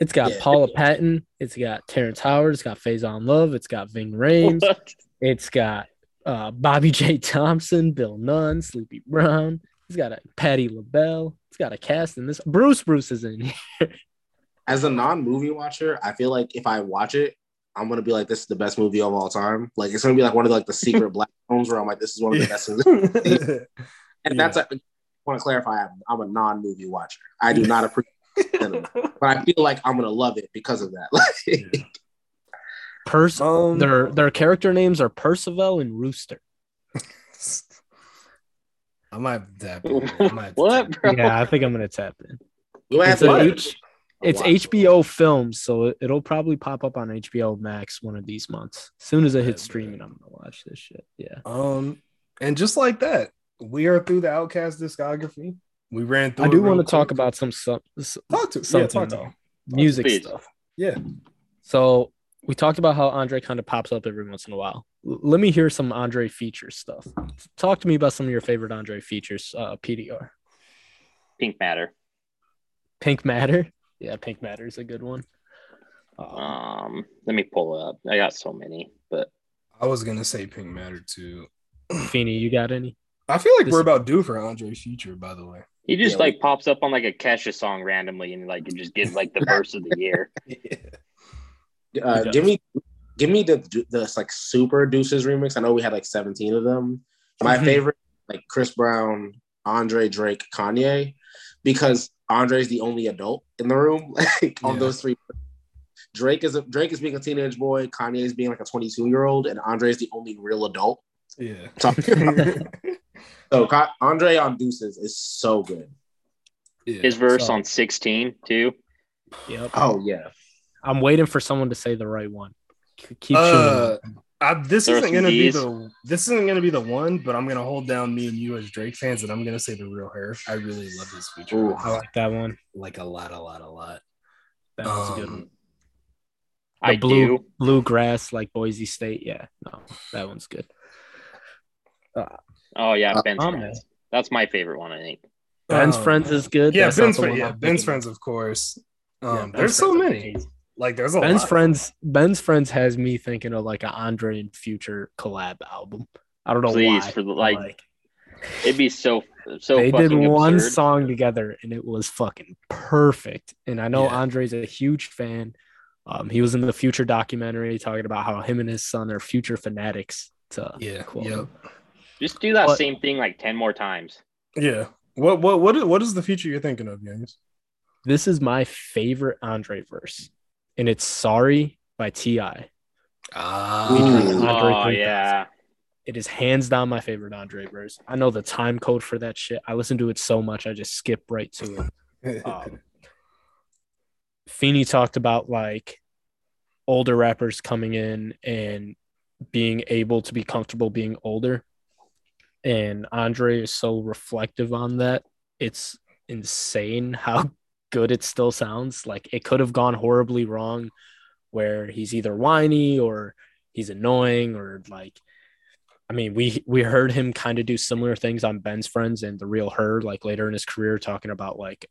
It's got Yeah. Paula Patton, it's got Terrence Howard, it's got Faizon Love, it's got Ving Rhames, What? it's got uh, Bobb'e *laughs* J. Thompson, Bill Nunn, Sleepy Brown. It's got a Patti LaBelle. It's got a cast in this. Bruce Bruce is in here. as a non-movie watcher, I feel like if I watch it, I'm gonna be like, this is the best movie of all time. Like it's gonna be like one of the, like the secret *laughs* black films where I'm like, this is one of the best. movies. *laughs* And that's I want to clarify, I'm, I'm a non-movie watcher. I do not appreciate *laughs* cinema, but I feel like I'm gonna love it because of that. Like, Pers- um, their their character names are Percival and Rooster. I might tap in. I might what, tap bro? Yeah, I think I'm gonna tap in. we might have It's, to a What? H- it's watch. HBO Films, so it- it'll probably pop up on HBO Max one of these months. As soon as it hits streaming. I'm gonna watch this shit. Yeah. Um, and just like that, we are through the Outkast discography. We ran through. I do want to talk about some some, some talk to yeah, something talk to though. music Please. stuff. Yeah, So we talked about how Andre kind of pops up every once in a while. L- let me hear some Andre features stuff. Talk to me about some of your favorite Andre features. Uh, PDR, Pink matter. Pink Matter. Yeah, Pink Matter is a good one. Um, Um, let me pull up. I got so many, but I was gonna say Pink Matter too. *clears throat* Feeney, you got any? I feel like This- we're about due for Andre Future, by the way. he just Yeah, like pops up on like a Kesha song randomly, and like you just get like the verse of the year. *laughs* uh, give me, give me the the like super Deuces remix. I know we had like 17 of them. My Mhm. favorite, like Chris Brown, Andre, Drake, Kanye, because Andre's the only adult in the room. *laughs* Like on Yeah. those three, Drake is a, Drake is being a teenage boy. Kanye is being like a 22 year old, and Andre is the only real adult. yeah. *laughs* So, *laughs* so Andre on Deuces is so good. yeah. His verse So- on 16 too. Yep. Oh yeah, I'm waiting for someone to say the right one. K- Keep Uh, shooting. I, this There are isn't gonna be the this isn't gonna be the one, but I'm gonna hold down me and you as Drake fans, and I'm gonna say the Real Her. I really love this feature, Ooh. I like that one. like a lot, a lot, a lot. That one's a good Um, one. I blue do. bluegrass like Boise State. Yeah, no, that one's good. Oh yeah, Uh, Ben's oh, friends. That's my favorite one, I think. Ben's Um, friends is good. Yeah, That's Benz Friends. Yeah, Ben's thinking. friends, of course. Um, Ben's there's so friends are many. Amazing. Like there's a Ben's lot. friends. Benz Friends has me thinking of like an Andre and Future collab album. I don't know Please, why. for the- but, like, It'd be so so. they did one absurd. song together and it was fucking perfect. And I know Yeah. Andre's a huge fan. Um, he was in the Future documentary talking about how him and his son are future fanatics. To Yeah. quote Yep. Just do that But- same thing like ten more times. Yeah. What what what is, what is the future you're thinking of, James? This is my favorite Andre verse, and it's "Sorry" by Ti. Ah. Oh yeah, It is hands down my favorite Andre verse. I know the time code for that shit. I listen to it so much, I just skip right to it. *laughs* Um, Feeney talked about like older rappers coming in and being able to be comfortable being older. And Andre is so reflective on that. It's insane how good it still sounds. Like it could have gone horribly wrong where he's either whiny or he's annoying or like I mean, we we heard him kind of do similar things on Benz Friends and the Real Her, like later in his career, talking about like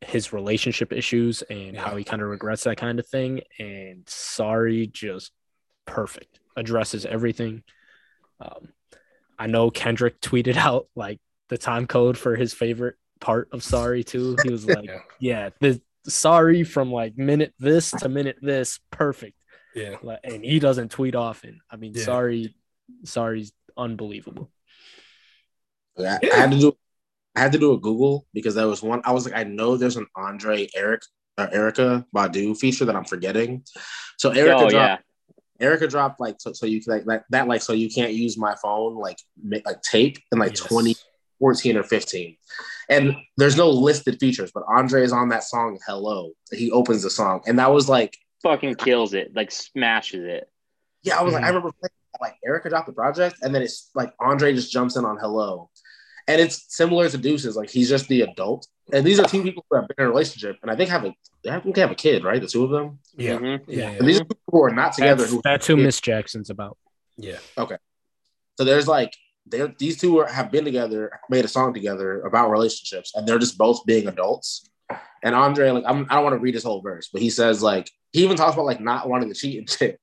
his relationship issues and how he kind of regrets that kind of thing. And sorry, just perfect. Addresses everything. Um, I know Kendrick tweeted *laughs* out like the time code for his favorite part of sorry too. He was like, *laughs* yeah. yeah, the sorry from like minute this to minute this, perfect. Yeah. Like, and he doesn't tweet often. I mean, Yeah. sorry, sorry's unbelievable. I, I had to do I had to do a Google because there was one I was like I know there's an Andre Eric uh, Erykah Badu feature that I'm forgetting. So Erykah oh dropped yeah. Erykah dropped like so, so you can like that, that like so you can't use my phone like ma- like tape in like Yes. 2014 or 15. And there's no listed features, but Andre is on that song Hello. He opens the song and that was like Fucking kills it, like smashes it. yeah, I was like, I Mhm. remember playing, like Erykah dropped the project, and then it's like Andre just jumps in on Hello, and it's similar to Deuces. Like he's just the adult, and these are two people who have been in a relationship, and I think have a I think they have a kid, right? The two of them, Yeah. Mhm. Yeah. and these are people who are not together. That's, Who that's who Miss Jackson's about. Yeah. Okay. So there's like they're these two are, have been together, made a song together about relationships, and they're just both being adults. And Andre, like, I'm, I don't want to read his whole verse, but he says like he even talks about like not wanting to cheat and shit.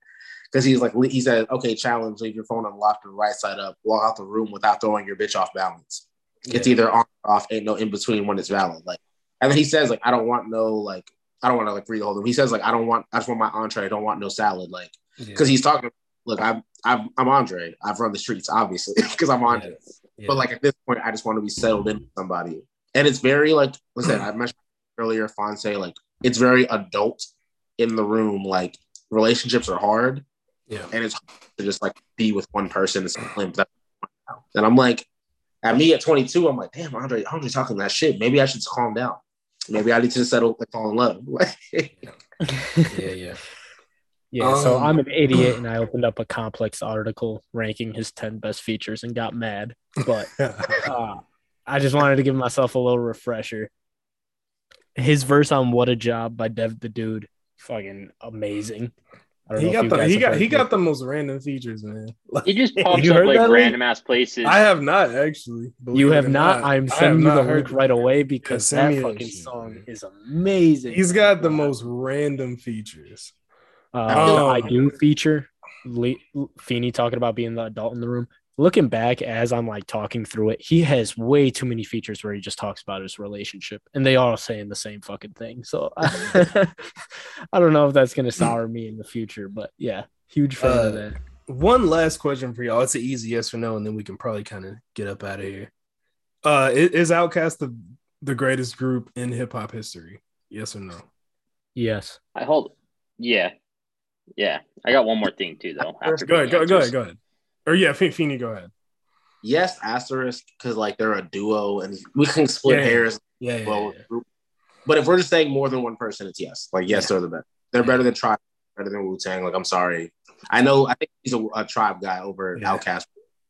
Because he's like he said, okay, challenge, leave your phone unlocked and right side up, walk out the room without throwing your bitch off balance. It's either on or off, ain't no in between when it's valid. Like, and then he says like I don't want no like I don't want to like read the whole thing. He says like I don't want I just want my entree. I don't want no salad. Like because he's talking. Look, I'm I'm I'm Andre. I've run the streets, obviously, *laughs* because I'm Andre. Yeah. But like at this point, I just want to be settled in with somebody. And it's very like listen, I *clears throat* mentioned earlier, Fonse, like it's very adult in the room. Like relationships are hard, yeah. and it's hard to just like be with one person and and I'm like, at me at 22, I'm like, damn, Andre, Andre talking that shit. Maybe I should just calm down. Maybe I need to settle and fall in love. *laughs* Yeah. Yeah. Yeah, so Um, I'm an idiot and I *sighs* opened up a complex article ranking his 10 best features and got mad. But *laughs* uh, I just wanted to give myself a little refresher. His verse on What a Job by Devin the Dude, fucking amazing. He got the he got he it. got the most random features, man. Like, It just *laughs* pops up like that, Lee? random ass places. I have not actually. You have or not. I'm sending you the heard link right away because send that that fucking shit, song man. is amazing. He's got the most random features. Uh, the I do feature, Le- Feeney talking about being the adult in the room. Looking back as I'm like talking through it, he has way too many features where he just talks about his relationship, and they all saying the same fucking thing. So *laughs* I don't know if that's gonna sour me in the future, but yeah, huge fan Uh, of that. One last question for y'all. It's an easy yes or no, and then we can probably kind of get up out of here. Uh, is Outkast the the greatest group in hip hop history? Yes or no? Yes, I hold. Yeah, yeah. I got one more thing too, though. After Go ahead, the go, go ahead, go ahead. Or yeah, Fe- Feeney, go ahead. yes, asterisk, because like they're a duo and we can split Yeah, yeah. hairs. Yeah, yeah, Well, yeah. group. But if we're just saying more than one person, it's yes. Like yes, they're the best. They're better than Tribe, better than Wu Tang. Like I'm sorry, I know. I think he's a, a Tribe guy over Yeah. Outkast.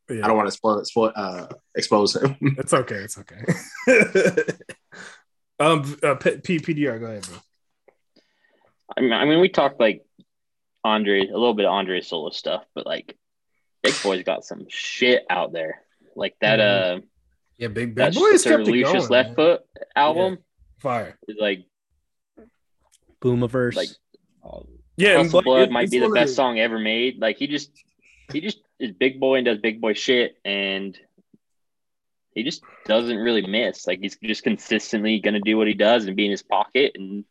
Yeah. I don't want to spoil, spoil uh, expose him. *laughs* It's okay. It's okay. *laughs* um, uh, P- P- PDR, go ahead, bro. I mean, I mean, we talked like Andre, a little bit of Andre solo stuff, but like Big Boi's got some shit out there. Like that Mhm. uh Yeah, big big that boys Sir kept it Lucius going. Left man. Foot album Fire. is like Boomiverse. like Yeah, and Muscle Blood it- might be the best song ever made. Like he just he just is big boi and does big boi shit and he just doesn't really miss. Like he's just consistently gonna do what he does and be in his pocket and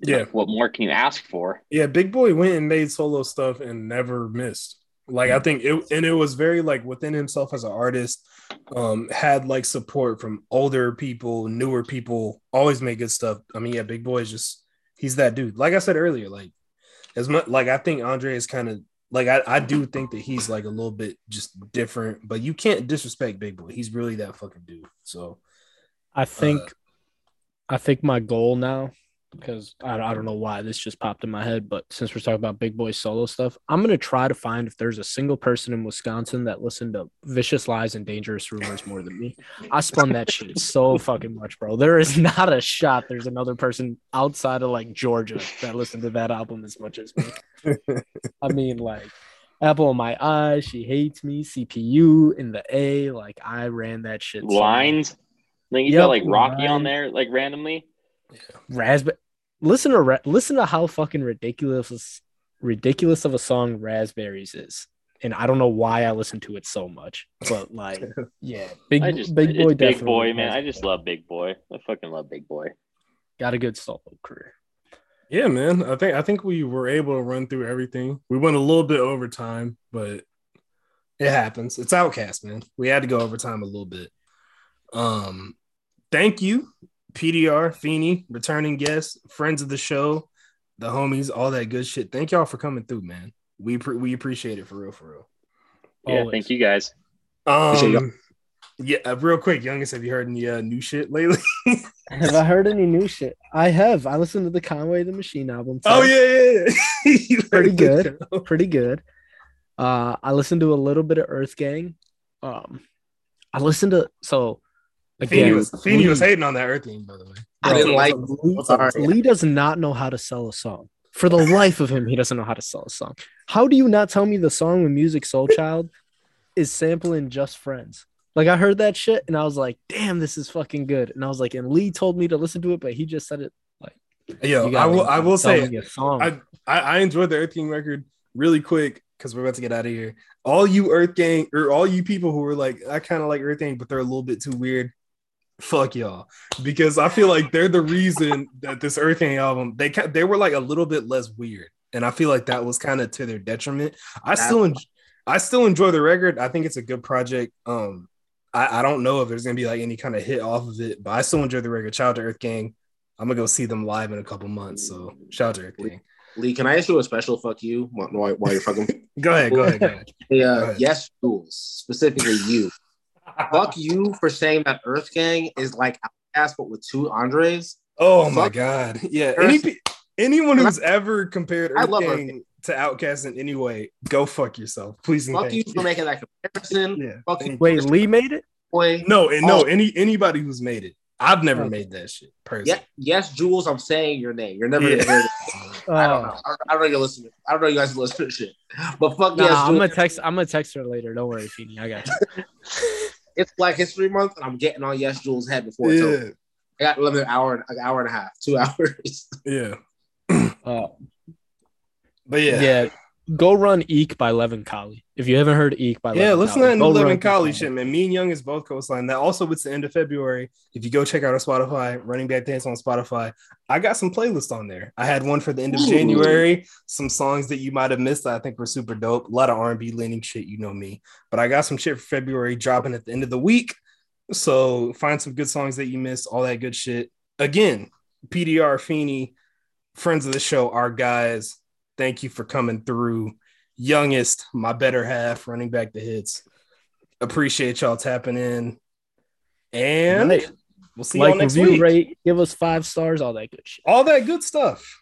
Yeah. like, what more can you ask for? Yeah, Big Boi went and made solo stuff and never missed. Like I think it and it was very like within himself as an artist, um, had like support from older people, newer people, always made good stuff. I mean, yeah, Big Boi is just he's that dude. Like I said earlier, like as much like I think Andre is kind of like I, I do think that he's like a little bit just different, but you can't disrespect Big Boi. He's really that fucking dude. So I think Uh, I think my goal now, because I, I don't know why this just popped in my head, but since we're talking about big boi solo stuff, I'm gonna try to find if there's a single person in Wisconsin that listened to Vicious Lies and Dangerous Rumors more than me. I spun that shit so fucking much, bro. There is *laughs* not a shot there's another person outside of like Georgia that listened to that album as much as me. I *laughs* mean, like Apple in my eye, she hates me, CPU in the A, like I ran that shit. so much. Lines. Like you Yep, got like Rocky on there, like randomly. raspberry listen to Ra- listen to how fucking ridiculous ridiculous of a song raspberries is and i don't know why i listen to it so much but like *laughs* yeah big I just big boi big boi, man. I just it. love big boi. I fucking love big boi. got a good solo career Yeah, man. I think I think we were able to run through everything. We went a little bit over time, but it happens. It's outkast, man. We had to go over time a little bit. Um, thank you, PDR, Feeney, returning guests, friends of the show, the homies, all that good shit. Thank y'all for coming through, man. We pre- we appreciate it for real, for real. Yeah, Always. thank you guys. Um, yeah, uh, real quick, youngest, have you heard any uh, new shit lately? *laughs* have i heard any new shit i have i listened to the conway the machine album oh yeah, yeah, yeah. *laughs* Pretty good. pretty good uh i listened to a little bit of earth gang um i listened to so Feeney again was Feeney was hating on that Earth thing, by the way. I didn't like. What's up? Sorry. Lee does not know how to sell a song. For the life of him, he doesn't know how to sell a song. How do you not tell me the song with Musiq Soulchild is sampling Just Friends? Like I heard that shit and I was like, damn, this is fucking good. And I was like, and Lee told me to listen to it, but he just said it like Yo, I will. I will say, a song. I, I I enjoyed the Earth Gang record really quick because we're about to get out of here. All you Earth Gang or all you people who were like, I kind of like Earth Gang, but they're a little bit too weird. Fuck y'all, because I feel like they're the reason that this Earth Gang album they they were like a little bit less weird, and I feel like that was kind of to their detriment. I still en- I still enjoy the record. I think it's a good project. Um, I, I don't know if there's gonna be like any kind of hit off of it, but I still enjoy the record. Shout out to Earth Gang. I'm gonna go see them live in a couple months. So shout out to Earth Gang. Lee, can I ask you a special fuck you while, while you're fucking? *laughs* Go ahead, go ahead, go ahead. *laughs* Hey, Go uh, ahead. yes, Jules, specifically you. Fuck you for saying that Earth Gang is like Outkast but with two Andres. Oh my god. Yeah. Any, anyone who's ever compared I Earth love Earth Gang to Outkast in any way, go fuck yourself. Please and Fuck thank you for making that comparison. Yeah. Fuck you, Wait, Lee made it? boy. No, and no, Oh. any anybody who's made it. I've never Okay. made that shit personally. Yeah, yes, Jules. I'm saying your name. You're never Yeah. gonna hear it. *laughs* Oh. I don't know. I I don't know you listen. To, I don't know you guys listen to shit. But fuck Nah, yes, I'm Jules. gonna text. I'm gonna text her later. Don't worry, Feeney. I got you. *laughs* It's Black History Month, and I'm getting on Yes Jules' head before it's over. Yeah. I got another hour, an hour and a half, two *laughs* hours. Yeah. *clears throat* Uh, But yeah. yeah. Go run Eek by Levin Kali. If you haven't heard Eek by Yeah, Levin listen to that new Levin Kali shit, man. Me and Young is both coastline. That also it's the end of February. If you go check out our Spotify, Running Back Dance on Spotify, I got some playlists on there. I had one for the end of Ooh. January, some songs that you might have missed that I think were super dope. A lot of R&B leaning shit, you know me. But I got some shit for February dropping at the end of the week. So find some good songs that you missed, all that good shit. Again, PDR Feeney, friends of the show, our guys. Thank you for coming through youngest, my better half, running back the hits. Appreciate y'all tapping in. And we'll see y'all next review, week. rate, give us five stars, all that good shit. All that good stuff.